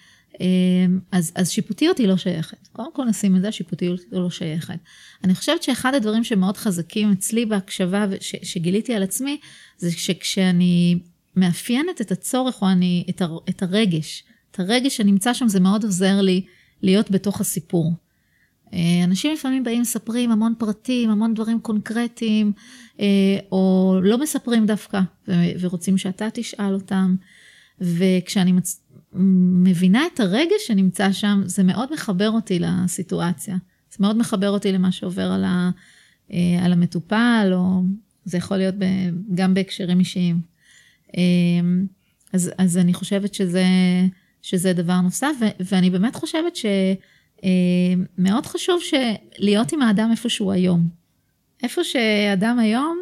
אמ, אז, אז שיפוטיות היא לא שייכת. קודם כל נשים את זה, שיפוטיות היא לא שייכת. אני חושבת שאחד הדברים שמאוד חזקים אצלי בהקשבה ש, שגיליתי על עצמי, זה שכשאני מאפיינת את הצורך או אני, את, הר, את הרגש, את הרגש שנמצא שם, זה מאוד עוזר לי להיות בתוך הסיפור. אה, אנשים לפעמים באים, מספרים המון פרטים, המון דברים קונקרטיים, אה, או לא מספרים דווקא, ורוצים שאתה תשאל אותם. וכשאני מצ... מבינה את הרגש שנמצא שם, זה מאוד מחבר אותי לסיטואציה. זה מאוד מחבר אותי למה שעובר על, ה... אה, על המטופל, או זה יכול להיות ב... גם בהקשרים אישיים. אז, אז אני חושבת שזה, שזה דבר נוסף, ו... ואני באמת חושבת ש... אה, חשוב להיות עם האדם איפה שהוא היום. איפה שאדם היום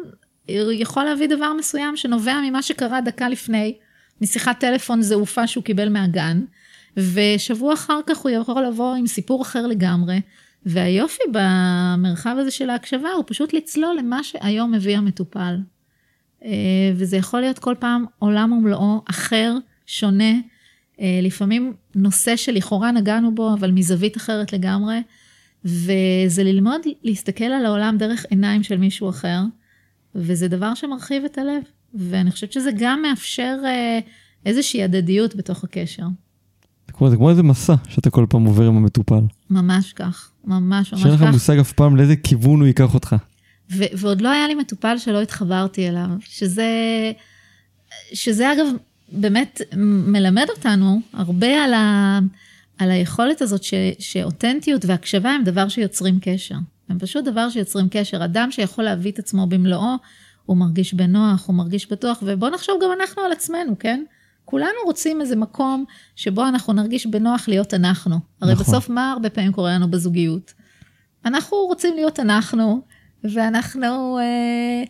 יכול להביא דבר מסוים שנובע ממה שקרה דקה לפני, משיחת טלפון זעופה שהוא קיבל מהגן, ושבוע אחר כך הוא יכול לבוא עם סיפור אחר לגמרי, והיופי במרחב הזה של ההקשבה הוא פשוט לצלול למה שהיום מביא המטופל. אה, וזה יכול להיות כל פעם עולם ומלואו אחר, שונה, אה, לפעמים נושא שלכאורה נגענו בו, אבל מזווית אחרת לגמרי, וזה ללמוד להסתכל על העולם דרך עיניים של מישהו אחר, וזה דבר שמרחיב את הלב, ואני חושבת שזה גם מאפשר אה, איזושהי הדדיות בתוך הקשר. זה כמו, זה כמו איזה מסע שאתה כל פעם עובר עם המטופל. ממש כך, ממש ממש כך. שאין לך מושג אף פעם לאיזה כיוון הוא ייקח אותך. ו- ועוד לא היה לי מטופל שלא התחברתי אליו, שזה, שזה אגב באמת מלמד אותנו הרבה על, ה, על היכולת הזאת ש, שאותנטיות והקשבה הם דבר שיוצרים קשר. הם פשוט דבר שיוצרים קשר. אדם שיכול להביא את עצמו במלואו, הוא מרגיש בנוח, הוא מרגיש בטוח, ובואו נחשוב גם אנחנו על עצמנו, כן? כולנו רוצים איזה מקום שבו אנחנו נרגיש בנוח להיות אנחנו. הרי נכון. בסוף מה הרבה פעמים קורה לנו בזוגיות? אנחנו רוצים להיות אנחנו, ואנחנו אה,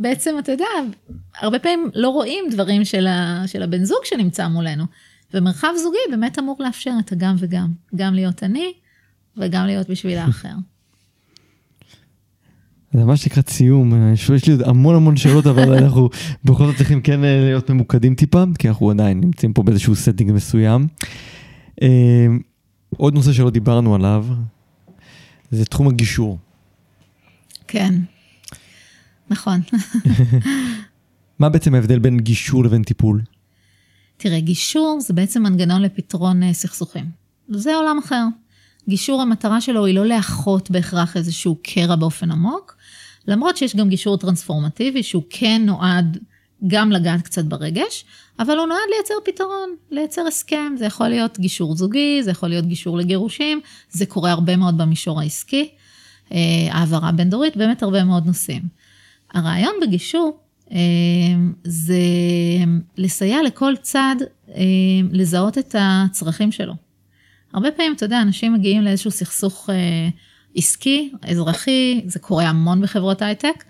בעצם, אתה יודע, הרבה פעמים לא רואים דברים של, ה, של הבן זוג שנמצא מולנו. ומרחב זוגי באמת אמור לאפשר את הגם וגם. גם להיות אני, וגם להיות בשביל האחר. זה ממש לקראת סיום, יש לי עוד המון המון שאלות, אבל *laughs* אנחנו בכל זאת צריכים כן אה, להיות ממוקדים טיפה, כי אנחנו עדיין נמצאים פה באיזשהו setting מסוים. אה, עוד נושא שלא דיברנו עליו, זה תחום הגישור. כן. נכון. *laughs* מה בעצם ההבדל בין גישור לבין טיפול? תראה, גישור זה בעצם מנגנון לפתרון אה, סכסוכים. זה עולם אחר. גישור, המטרה שלו היא לא לאחות בהכרח איזשהו קרע באופן עמוק, למרות שיש גם גישור טרנספורמטיבי שהוא כן נועד גם לגעת קצת ברגש, אבל הוא נועד לייצר פתרון, לייצר הסכם. זה יכול להיות גישור זוגי, זה יכול להיות גישור לגירושים, זה קורה הרבה מאוד במישור העסקי, אה, העברה בין דורית, באמת הרבה מאוד נושאים. הרעיון בגישור אה, זה לסייע לכל צד אה, לזהות את הצרכים שלו. הרבה פעמים, אתה יודע, אנשים מגיעים לאיזשהו סכסוך אה, עסקי, אזרחי, זה קורה המון בחברות הייטק,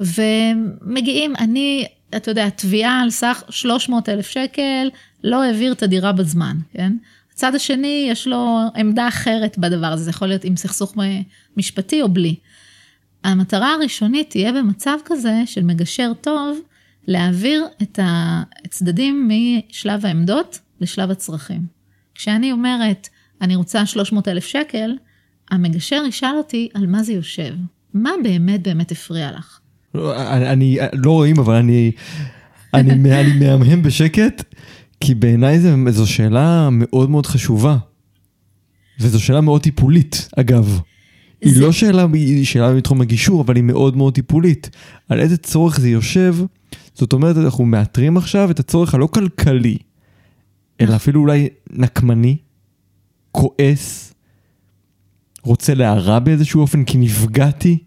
ומגיעים, אני, אתה יודע, תביעה על סך 300 אלף שקל, לא העביר את הדירה בזמן, כן? הצד השני, יש לו עמדה אחרת בדבר הזה, זה יכול להיות עם סכסוך משפטי או בלי. המטרה הראשונית תהיה במצב כזה של מגשר טוב, להעביר את הצדדים משלב העמדות לשלב הצרכים. כשאני אומרת, אני רוצה 300 אלף שקל, המגשר ישאל אותי על מה זה יושב. מה באמת באמת הפריע לך? לא, אני, אני לא רואים, אבל אני, אני, אני מהמהם בשקט, כי בעיניי זו שאלה מאוד מאוד חשובה. וזו שאלה מאוד טיפולית, אגב. היא לא שאלה, היא שאלה מתחום הגישור, אבל היא מאוד מאוד טיפולית. על איזה צורך זה יושב, זאת אומרת, אנחנו מאתרים עכשיו את הצורך הלא כלכלי, אלא אפילו אולי נקמני, כועס, רוצה להרע באיזשהו אופן כי נפגעתי.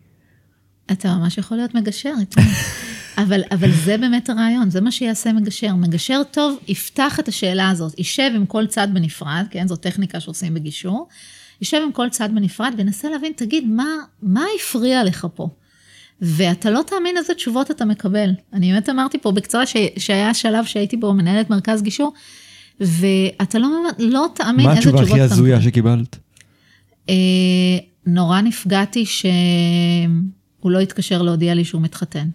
אתה ממש יכול להיות מגשר, *laughs* אבל, אבל זה באמת הרעיון, זה מה שיעשה מגשר. מגשר טוב יפתח את השאלה הזאת, יישב עם כל צד בנפרד, כן, זו טכניקה שעושים בגישור. יושב עם כל צד בנפרד ונסה להבין, תגיד, מה, מה הפריע לך פה? ואתה לא תאמין איזה תשובות אתה מקבל. אני באמת אמרתי פה בקצרה ש, שהיה שלב שהייתי בו מנהלת מרכז גישור, ואתה לא, לא תאמין איזה תשובות. מה התשובה הכי הזויה שקיבלת? אה, נורא נפגעתי שהוא לא התקשר להודיע לי שהוא מתחתן.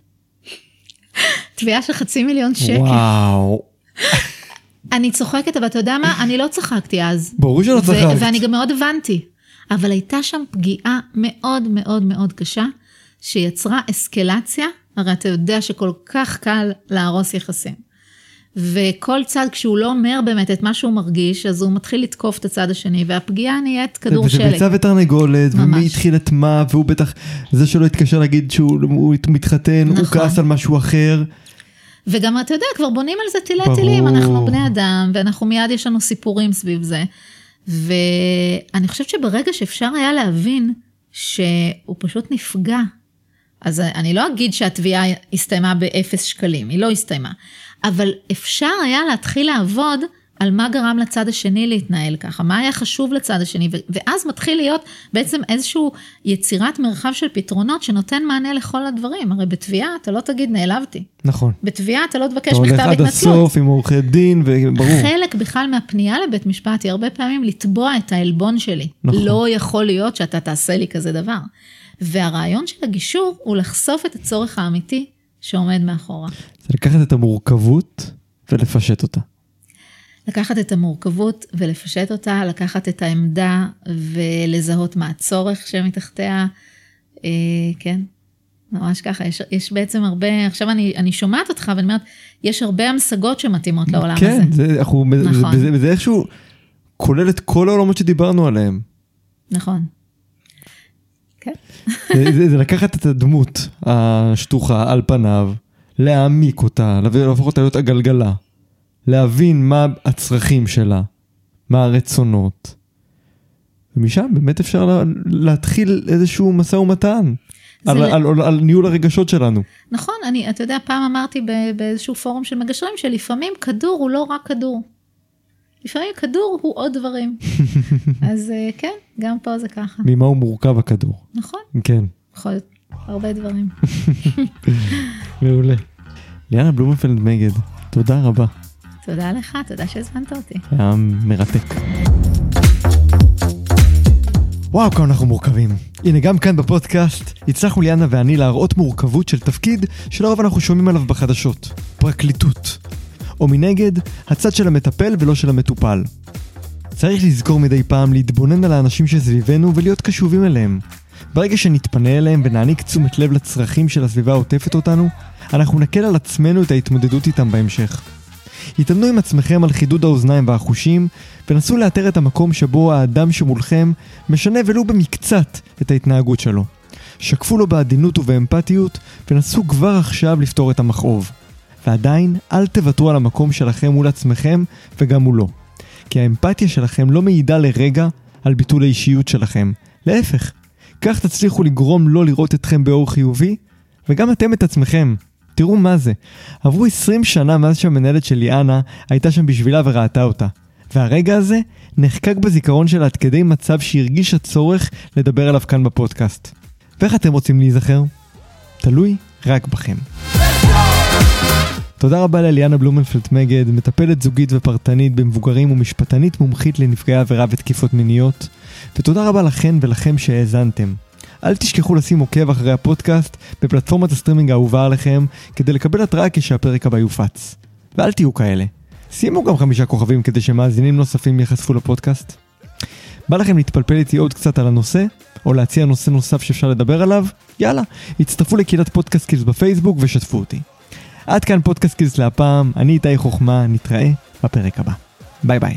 *laughs* תביעה של חצי מיליון שקל. וואו. *laughs* אני צוחקת, אבל אתה יודע מה? אני לא צחקתי אז. ברור שלא צחקת. ואני גם מאוד הבנתי. אבל הייתה שם פגיעה מאוד מאוד מאוד קשה, שיצרה אסקלציה, הרי אתה יודע שכל כך קל להרוס יחסים. וכל צד, כשהוא לא אומר באמת את מה שהוא מרגיש, אז הוא מתחיל לתקוף את הצד השני, והפגיעה נהיית כדור וזה שלג. ביצה ותרנגולת. ומי התחיל את מה, והוא בטח, זה שלא התקשר להגיד שהוא הוא מתחתן, הוא נכון. כעס על משהו אחר. וגם אתה יודע, כבר בונים על זה תילי ברור. תילים, אנחנו בני אדם, ואנחנו מיד יש לנו סיפורים סביב זה. ואני חושבת שברגע שאפשר היה להבין שהוא פשוט נפגע, אז אני לא אגיד שהתביעה הסתיימה באפס שקלים, היא לא הסתיימה, אבל אפשר היה להתחיל לעבוד על מה גרם לצד השני להתנהל ככה, מה היה חשוב לצד השני, ואז מתחיל להיות בעצם איזושהי יצירת מרחב של פתרונות שנותן מענה לכל הדברים. הרי בתביעה אתה לא תגיד נעלבתי. נכון. בתביעה אתה לא תבקש אתה הולך מכתב עד התנצלות. הסוף עם עורכי דין, וברור. חלק בכלל מהפנייה לבית משפט היא הרבה פעמים לתבוע את העלבון שלי. נכון. לא יכול להיות שאתה תעשה לי כזה דבר. והרעיון של הגישור הוא לחשוף את הצורך האמיתי שעומד מאחורה. זה לקחת את המורכבות ולפשט אותה. לקחת את המורכבות ולפשט אותה, לקחת את העמדה ולזהות מה הצורך שמתחתיה, אה, כן, ממש ככה, יש, יש בעצם הרבה, עכשיו אני, אני שומעת אותך ואני אומרת, יש הרבה המשגות שמתאימות לעולם הזה. כן, זה, אנחנו, נכון. וזה, וזה איכשהו כולל את כל העולמות שדיברנו עליהם. נכון. כן. זה, זה, זה לקחת את הדמות השטוחה על פניו, להעמיק אותה, להפוך אותה להיות הגלגלה, להבין מה הצרכים שלה, מה הרצונות. ומשם באמת אפשר לה, להתחיל איזשהו משא ומתן על, ל- על, על, על ניהול הרגשות שלנו. נכון, אני, אתה יודע, פעם אמרתי באיזשהו פורום של מגשרים, שלפעמים כדור הוא לא רק כדור. לפעמים כדור הוא עוד דברים. *laughs* אז אה, כן, גם פה זה ככה. ממה הוא מורכב הכדור. נכון, כן, יכול להיות הרבה דברים. *laughs* מעולה. ליאנה בלומנפלד מגד, תודה רבה. תודה לך, תודה שהזמנת אותי. היה מרתק. וואו, כמה אנחנו מורכבים. הנה, גם כאן בפודקאסט הצלחנו ליאנה ואני להראות מורכבות של תפקיד שלרוב אנחנו שומעים עליו בחדשות. פרקליטות. או מנגד, הצד של המטפל ולא של המטופל. צריך לזכור מדי פעם להתבונן על האנשים שסביבנו ולהיות קשובים אליהם. ברגע שנתפנה אליהם ונעניק תשומת לב לצרכים של הסביבה העוטפת אותנו, אנחנו נקל על עצמנו את ההתמודדות איתם בהמשך. התאמנו עם עצמכם על חידוד האוזניים והחושים, ונסו לאתר את המקום שבו האדם שמולכם משנה ולו במקצת את ההתנהגות שלו. שקפו לו בעדינות ובאמפתיות, ונסו כבר עכשיו לפתור את המכאוב. ועדיין, אל תוותרו על המקום שלכם מול עצמכם וגם מולו. כי האמפתיה שלכם לא מעידה לרגע על ביטול האישיות שלכם. להפך, כך תצליחו לגרום לו לראות אתכם באור חיובי, וגם אתם את עצמכם. תראו מה זה. עברו 20 שנה מאז שהמנהלת של ליאנה הייתה שם בשבילה וראתה אותה. והרגע הזה נחקק בזיכרון שלה עד כדי מצב שהרגישה צורך לדבר עליו כאן בפודקאסט. ואיך אתם רוצים להיזכר? תלוי רק בכם. תודה רבה לאליאנה בלומנפלד מגד, מטפלת זוגית ופרטנית במבוגרים ומשפטנית מומחית לנפגעי עבירה ותקיפות מיניות. ותודה רבה לכן ולכם שהאזנתם. אל תשכחו לשים עוקב אחרי הפודקאסט בפלטפורמת הסטרימינג האהובה עליכם כדי לקבל התראה כשהפרק הבא יופץ. ואל תהיו כאלה. שימו גם חמישה כוכבים כדי שמאזינים נוספים ייחשפו לפודקאסט. בא לכם להתפלפל איתי עוד קצת על הנושא, או להציע נושא נוסף שאפשר לדבר עליו? יאללה, הצטרפו לקהילת פודקאסקילס בפייסבוק ושתפו אותי. עד כאן פודקאסקילס להפעם, אני איתי חוכמה, נתראה בפרק הבא. ביי ביי.